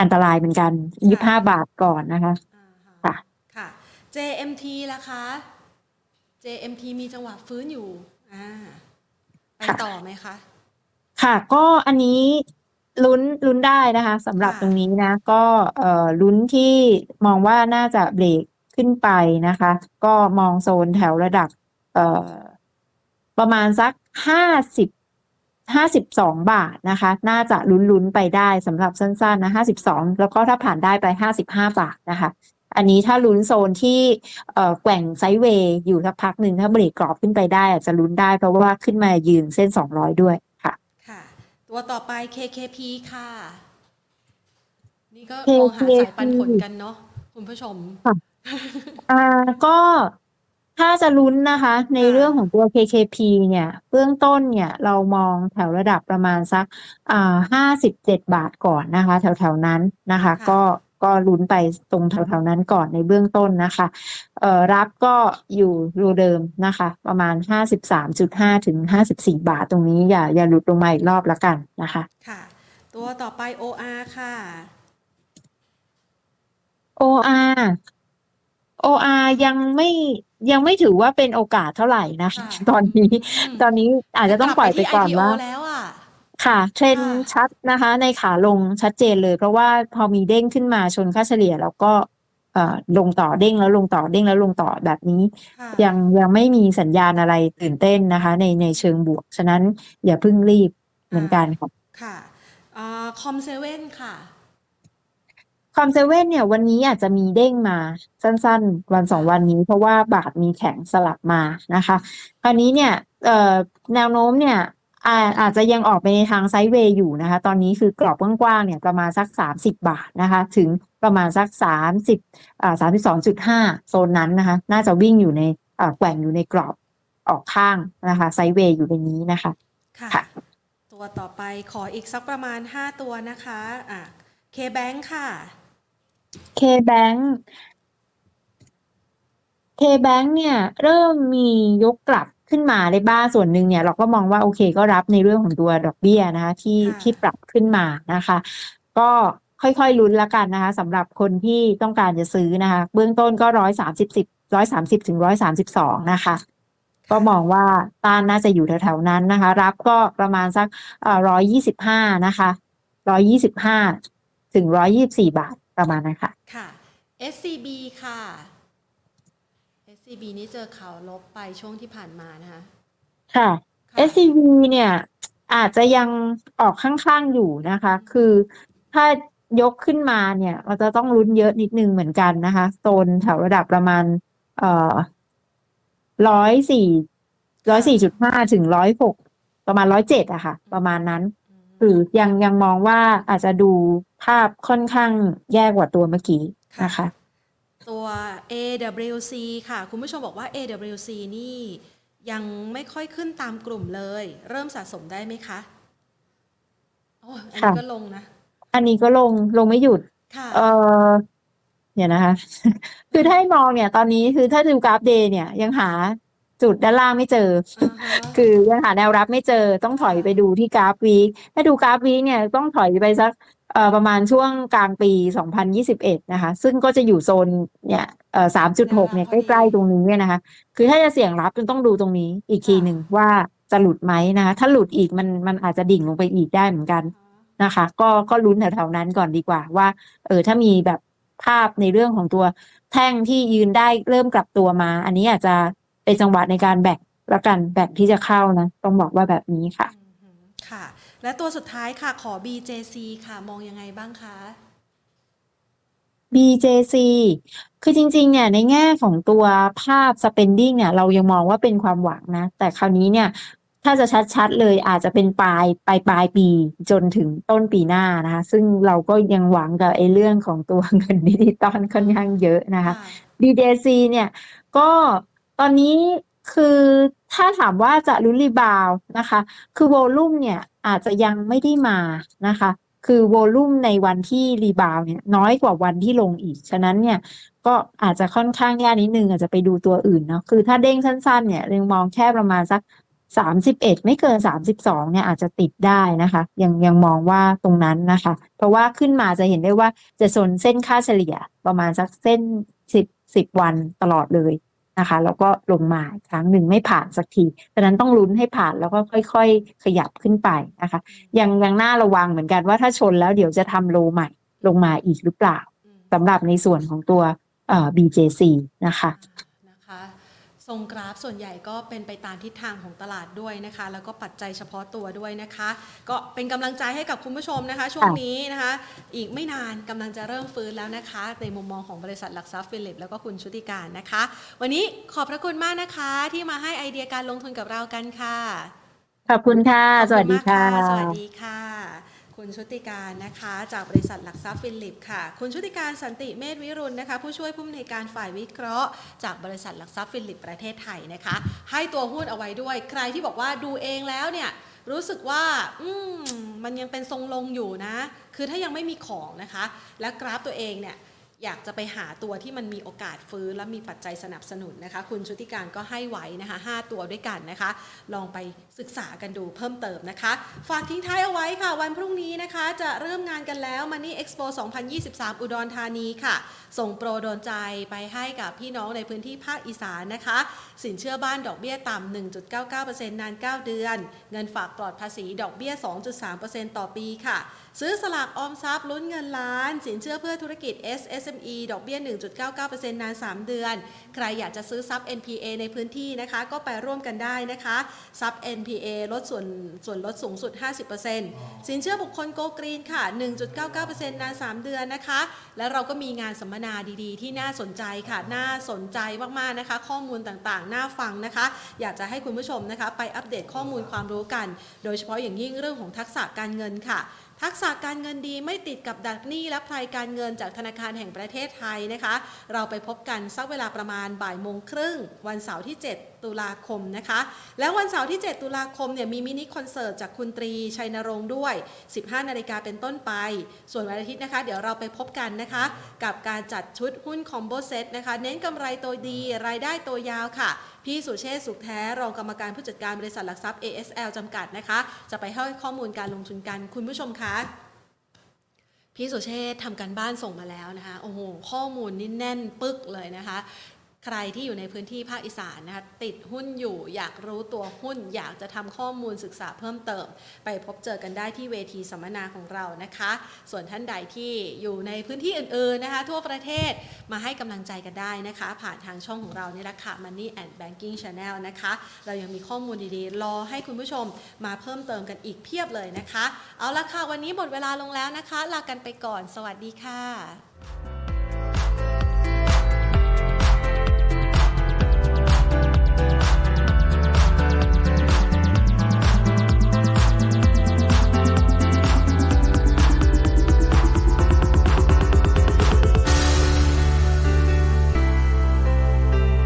B: อันตรายเหมือนกัน 25 บาทก่อนนะคะ
A: อ่า
B: ค่ะ
A: ค่ะ JMT ล่ะคะ JMT มีจังหวะฟื้นอยู่อ่าไป
B: ค่ะ
A: ต่อไหมคะ
B: ค่ะ ก็อันนี้ลุ้นลุ้นได้นะคะสำหรับ
A: ค่ะ
B: ตรงนี้นะ ก็เอ่อลุ้นที่มองว่าน่าจะเบรกขึ้นไปนะคะ ก็มองโซนแถวระดับเอ่อประมาณสักห้าสิบห้าสิบสองบาทนะคะ น่าจะลุ้นๆไปได้สำหรับสั้นๆนะห้าสิบสองแล้วก็ถ้าผ่านได้ไปห้าสิบห้าบาทนะคะ อันนี้ถ้าลุ้นโซนที่เอ่อแกว่งไซด์เวย์อยู่สักพักหนึ่งถ้าเบรกกรอบขึ้นไปได้อาจจะลุ้นได้เพราะว่าขึ้นมายืนเส้นสองร้อยด้วยค่ะ
A: ค่ะ ตัวต่อไป KKP ค่ะ นี่ก็
B: KKP
A: มองหาสายปันผลกันเนาะคุณผู้ชม
B: อ่าก็ถ้าจะลุ้นนะคะ ใน
A: ค่ะ
B: เรื่องของตัว KKP เนี่ย เบื้องต้นเนี่ยเรามองแถวระดับประมาณสักอ่าห้าสิบเจ็ดบาทก่อนนะคะ แถวๆนั้นนะคะ ก็ ก็ลุ้นไปตรงแถวๆนั้นก่อนในเบื้องต้นนะคะเอ่อรับก็อยู่รูเดิมนะคะ ประมาณห้าสิบสามจุดห้าถึงห้าสิบสี่บาทตรงนี้อย่าอย่าหลุดลงมาอีกรอบละกันนะคะ
A: ค่ะ ตัวต่อไป OR ค่ะ
B: OR OR ยังไม่ยังไม่ถือว่าเป็นโอกาสเท่าไหร่นะคะ
A: ค่ะ
B: ตอนนี้
A: อืม
B: ตอนนี้อาจจะต้องปล่อยไปก่อน
A: ที่
B: ว่า
A: IPO แล้วอะ
B: ค่ะ เทรนด์
A: ค่ะ
B: ชัดนะคะ ในขาลงชัดเจนเลย เพราะว่าพอมีเด้งขึ้นมาชนค่าเฉลี่ย แล้วก็เอ่อลงต่อเด้งแล้วลงต่อเด้งแล้วลงต่อแบบนี้
A: ค่ะ
B: ยังยังไม่มีสัญญาณอะไรตื่นเต้นนะคะ ในในเชิงบวก ฉะนั้นอย่าเพิ่งรีบเหมือนกันค่ะ
A: ค่ะคอมเซเว่นค่ะ
B: คอมเซเว่นเนี่ยวันนี้อาจจะมีเด้งมาสั้นๆ วันสองวันนี้ เพราะว่าบาทมีแข็งสลับมานะคะ คราวนี้เนี่ยเอ่อแนวโน้มเนี่ย อาอาจจะยังออกไปในทางไซด์เวย์อยู่นะคะ ตอนนี้คือกรอบกว้างๆเนี่ยประมาณสักสามสิบบาทนะคะ ถึงประมาณสักสามสิบอ่าสามสิบสองจุดห้าโซนนั้นนะคะ น่าจะวิ่งอยู่ในอ่าแกว่งอยู่ในกรอบออกข้างนะคะ ไซด์เวย์อยู่ในนี้นะคะ
A: ค่ะ
B: ค่ะ
A: ตัวต่อไปขออีกสักประมาณ 5 ตัวนะคะอะ KBank ค่ะ
B: K-Bank K-Bank เนี่ย เริ่มมียกกลับ ขึ้นมาได้บ้างส่วนหนึ่งเนี่ยเราก็มองว่าโอเคก็รับในเรื่องของตัวดอกเบี้ยนะคะที่
A: ค่ะ
B: ที่ปรับขึ้นมานะคะ ก็ค่อยๆลุ้นละกันนะคะสำหรับคนที่ต้องการจะซื้อนะคะ เบื้องต้นก็ร้อยสามสิบสิบร้อยสามสิบถึงร้อยสามสิบสองนะคะ ก็มองว่าต้านน่าจะอยู่แถวๆนั้นนะคะ รับก็ประมาณสักร้อยยี่สิบห้านะคะร้อยยี่สิบห้าถึงร้อยยี่สิบสี่บาทประมาณนั้นค่ะ
A: ค่ะ SCB ค่ะ SCB นี่เจอข่าวลบไปช่วงที่ผ่านมานะคะ
B: ค่ะ
A: ค่ะ
B: SCV เนี่ยอาจจะยังออกข้างๆอยู่นะคะ คือถ้ายกขึ้นมาเนี่ย เราจะต้องลุ้นเยอะนิดนึงเหมือนกันนะคะโซนแถวระดับประมาณ เอ่อร้อยสี่ร้อยสี่จุดห้าถึงร้อยหกประมาณร้อยเจ็ดอะค่ะ ประมาณนั้น คือยังยังมองว่าอาจจะดูภาพค่อนข้างแย่กว่าตัวเมื่อกี้นะคะ
A: ตัว AWC ค่ะ คุณผู้ชมบอกว่า AWC นี่ยังไม่ค่อยขึ้นตามกลุ่มเลย เริ่มสะสมได้ไหมคะโอ้ยอันนี้
B: ค่ะ
A: ก็ลงนะ
B: อันนี้ก็ลงลงไม่หยุด
A: ค่ะ
B: เออเดี๋ยวนะคะ คือถ้าให้มองเนี่ย ตอนนี้คือถ้าดูกราฟ day เนี่ย ยังหาจุดด้านล่างไม่เจอ
A: อ่าฮะ
B: คือยังหาแนวรับไม่เจอ ต้องถอยไปดูที่กราฟ week ถ้าดูกราฟ week เนี่ยต้องถอยไปสักเอ่อ ประมาณช่วงกลางปี 2021 นะคะ ซึ่งก็จะอยู่โซนเนี่ยเอ่อ3.6เนี่ยใกล้ๆตรงนี้เนี่ยนะคะ คือถ้าจะเสี่ยงรับจนต้องดูตรงนี้อีกทีหนึ่งว่าจะหลุดไหมนะคะ ถ้าหลุดอีกมันมันอาจจะดิ่งลงไปอีกได้เหมือนกันนะคะ ก็ก็ลุ้นแถวๆนั้นก่อนดีกว่าว่า เออถ้ามีแบบภาพในเรื่องของตัวแท่งที่ยืนได้เริ่มกลับตัวมา อันนี้อาจจะเป็นจังหวะในการแบกละกันแบกที่จะเข้านะ ต้องบอกว่าแบบนี้ค่ะ
A: อืมค่ะ และตัวสุดท้ายค่ะขอ BJC ค่ะมองยังไงบ้างคะ
B: BJC คือจริง ๆ เนี่ยในแง่ของตัวภาพ spending เนี่ยเรายังมองว่าเป็นความหวังนะ แต่คราวนี้เนี่ยถ้าจะชัดๆเลยอาจจะเป็นปลายปลายปลายปีจนถึงต้นปีหน้านะคะซึ่งเราก็ยังหวังกับไอ้เรื่องของตัวเงินดิจิตอลค่อนข้างเยอะนะคะ BJC เนี่ยก็ตอนนี้คือถ้าถามว่าจะลุ้น rebound นะคะ คือ volume เนี่ย อาจจะยังไม่ได้มานะคะ คือ volume ในวันที่ rebound เนี่ยน้อยกว่าวันที่ลงอีก ฉะนั้นเนี่ยก็อาจจะค่อนข้างยากนิดนึงอาจจะไปดูตัวอื่นเนาะคือถ้าเด้งสั้นๆเนี่ยยังมองแค่ประมาณสักสามสิบเอ็ดไม่เกินสามสิบสองเนี่ยอาจจะติดได้นะคะ ยังยังมองว่าตรงนั้นนะคะ เพราะว่าขึ้นมาจะเห็นได้ว่าจะโซนเส้นค่าเฉลี่ยประมาณสักเส้นสิบสิบวันตลอดเลย นะคะ แล้วก็ลงมาอีกครั้งหนึ่งไม่ผ่านสักทีดังนั้นต้องลุ้นให้ผ่านแล้วก็ค่อย ๆ ขยับขึ้นไปนะคะ ยังยังน่าระวังเหมือนกันว่าถ้าชนแล้วเดี๋ยวจะทำโลใหม่ลงมาอีกหรือเปล่า
A: อืม
B: สำหรับในส่วนของตัวเอ่อ BJC นะคะ
A: นะคะโซท รงกราฟส่วนใหญ่ก็เป็นไปตามทิศทางของตลาดด้วยนะคะ แล้วก็ปัจจัยเฉพาะตัวด้วยนะคะ ก็เป็นกำลังใจให้กับคุณผู้ชมนะคะ ช่วงนี้นะคะ อีกไม่นานกำลังจะเริ่มฟื้นแล้วนะคะ ในมุมมองของบริษัทหลักทรัพย์ฟิลิปแล้วก็คุณชุติการนะคะ วันนี้ขอบพระคุณมากนะคะ ที่มาให้ไอเดียการลงทุนกับเรากันค่ะ
B: ขอบคุณค่ะ
A: ขอบ
B: สวัส
A: ณ
B: ดี
A: มาก
B: ค่ะ
A: สวัสดีค่ะ คุณชุติการนะคะ จากบริษัทหลักทรัพย์ฟิลิปค่ะ คุณชุติการสันติเมธวิรุณนะคะ ผู้ช่วยผู้อำนวยการฝ่ายวิเคราะห์ จากบริษัทหลักทรัพย์ฟิลิปประเทศไทยนะคะ ให้ตัวหุ้นเอาไว้ด้วย ใครที่บอกว่าดูเองแล้วเนี่ยรู้สึกว่าอืมมันยังเป็นทรงลงอยู่นะ คือถ้ายังไม่มีของนะคะ และกราฟตัวเองเนี่ย อยากจะไปหาตัวที่มันมีโอกาสฟื้นและมีปัจจัยสนับสนุนนะคะ คุณชุติการก็ให้ไว้นะคะ 5 ตัวด้วยกันนะคะ ลองไปศึกษากันดูเพิ่มเติมนะคะ ฝากทิ้งท้ายเอาไว้ค่ะ วันพรุ่งนี้นะคะ จะเริ่มงานกันแล้ว Money Expo 2023 อุดรธานีค่ะ ส่งโปรโดนใจไปให้กับพี่น้องในพื้นที่ภาคอีสานนะคะ สินเชื่อบ้านดอกเบี้ยต่ำ1.99%นาน 9 เดือน เงินฝากปลอดภาษีดอกเบี้ย 2.3%ต่อปีค่ะ ซื้อสลากออมทรัพย์ลุ้นเงินล้าน สินเชื่อเพื่อธุรกิจ SSME ดอกเบี้ย 1.99%นาน 3 เดือน ใครอยากจะซื้อซับ NPA ในพื้นที่นะคะ ก็ไปร่วมกันได้นะคะซับ NPA ลดส่วนส่วนลดสูงสุด 50%สินเชื่อบุคคลโกกรีนค่ะ 1.99%นาน 3 เดือนนะคะ และเราก็มีงานสัมมนาดีๆ ที่น่าสนใจค่ะ น่าสนใจมากๆนะคะ ข้อมูลต่างๆ น่าฟังนะคะ อยากจะให้คุณผู้ชมนะคะ ไปอัปเดตข้อมูลความรู้กัน โดยเฉพาะอย่างยิ่งเรื่องของทักษะการเงินค่ะ ทักษะการเงินดีไม่ติดกับดักหนี้และภัยการเงินจากธนาคารแห่งประเทศไทยนะคะ เราไปพบกันสักเวลาประมาณบ่ายโมงครึ่ง วันเสาร์ที่ 7 ตุลาคมนะคะ แล้ววันเสาร์ที่ 7 ตุลาคมเนี่ยมีมินิคอนเสิร์ตจากคุณตรีชัยนรงค์ด้วย 15 นาฬิกาเป็นต้นไป ส่วนวันอาทิตย์นะคะ เดี๋ยวเราไปพบกันนะคะ กับการจัดชุดหุ้นคอมโบเซตนะคะ เน้นกำไรตัวดีรายได้ตัวยาวค่ะ พี่สุเชษสุขแท้รองกรรมการผู้จัดการบริษัทหลักทรัพย์ ASL จำกัดนะคะ จะไปให้ข้อมูลการลงทุนกันคุณผู้ชมคะพี่สุเชษทำการบ้านส่งมาแล้วนะคะ โอ้โห ข้อมูลนี่แน่นปึกเลยนะคะ ใครที่อยู่ในพื้นที่ภาคอีสานนะคะติดหุ้นอยู่อยากรู้ตัวหุ้น อยากจะทำข้อมูลศึกษาเพิ่มเติม ไปพบเจอกันได้ที่เวทีสัมมนาของเรานะคะ ส่วนท่านใดที่อยู่ในพื้นที่อื่นๆนะคะ ทั่วประเทศมาให้กำลังใจกันได้นะคะ ผ่านทางช่องของเรานี่แหละค่ะ Money and Banking Channel นะคะ เรายังมีข้อมูลดีๆ รอให้คุณผู้ชมมาเพิ่มเติมกันอีกเพียบเลยนะคะ เอาละค่ะวันนี้หมดเวลาลงแล้วนะคะ ลากันไปก่อน สวัสดีค่ะ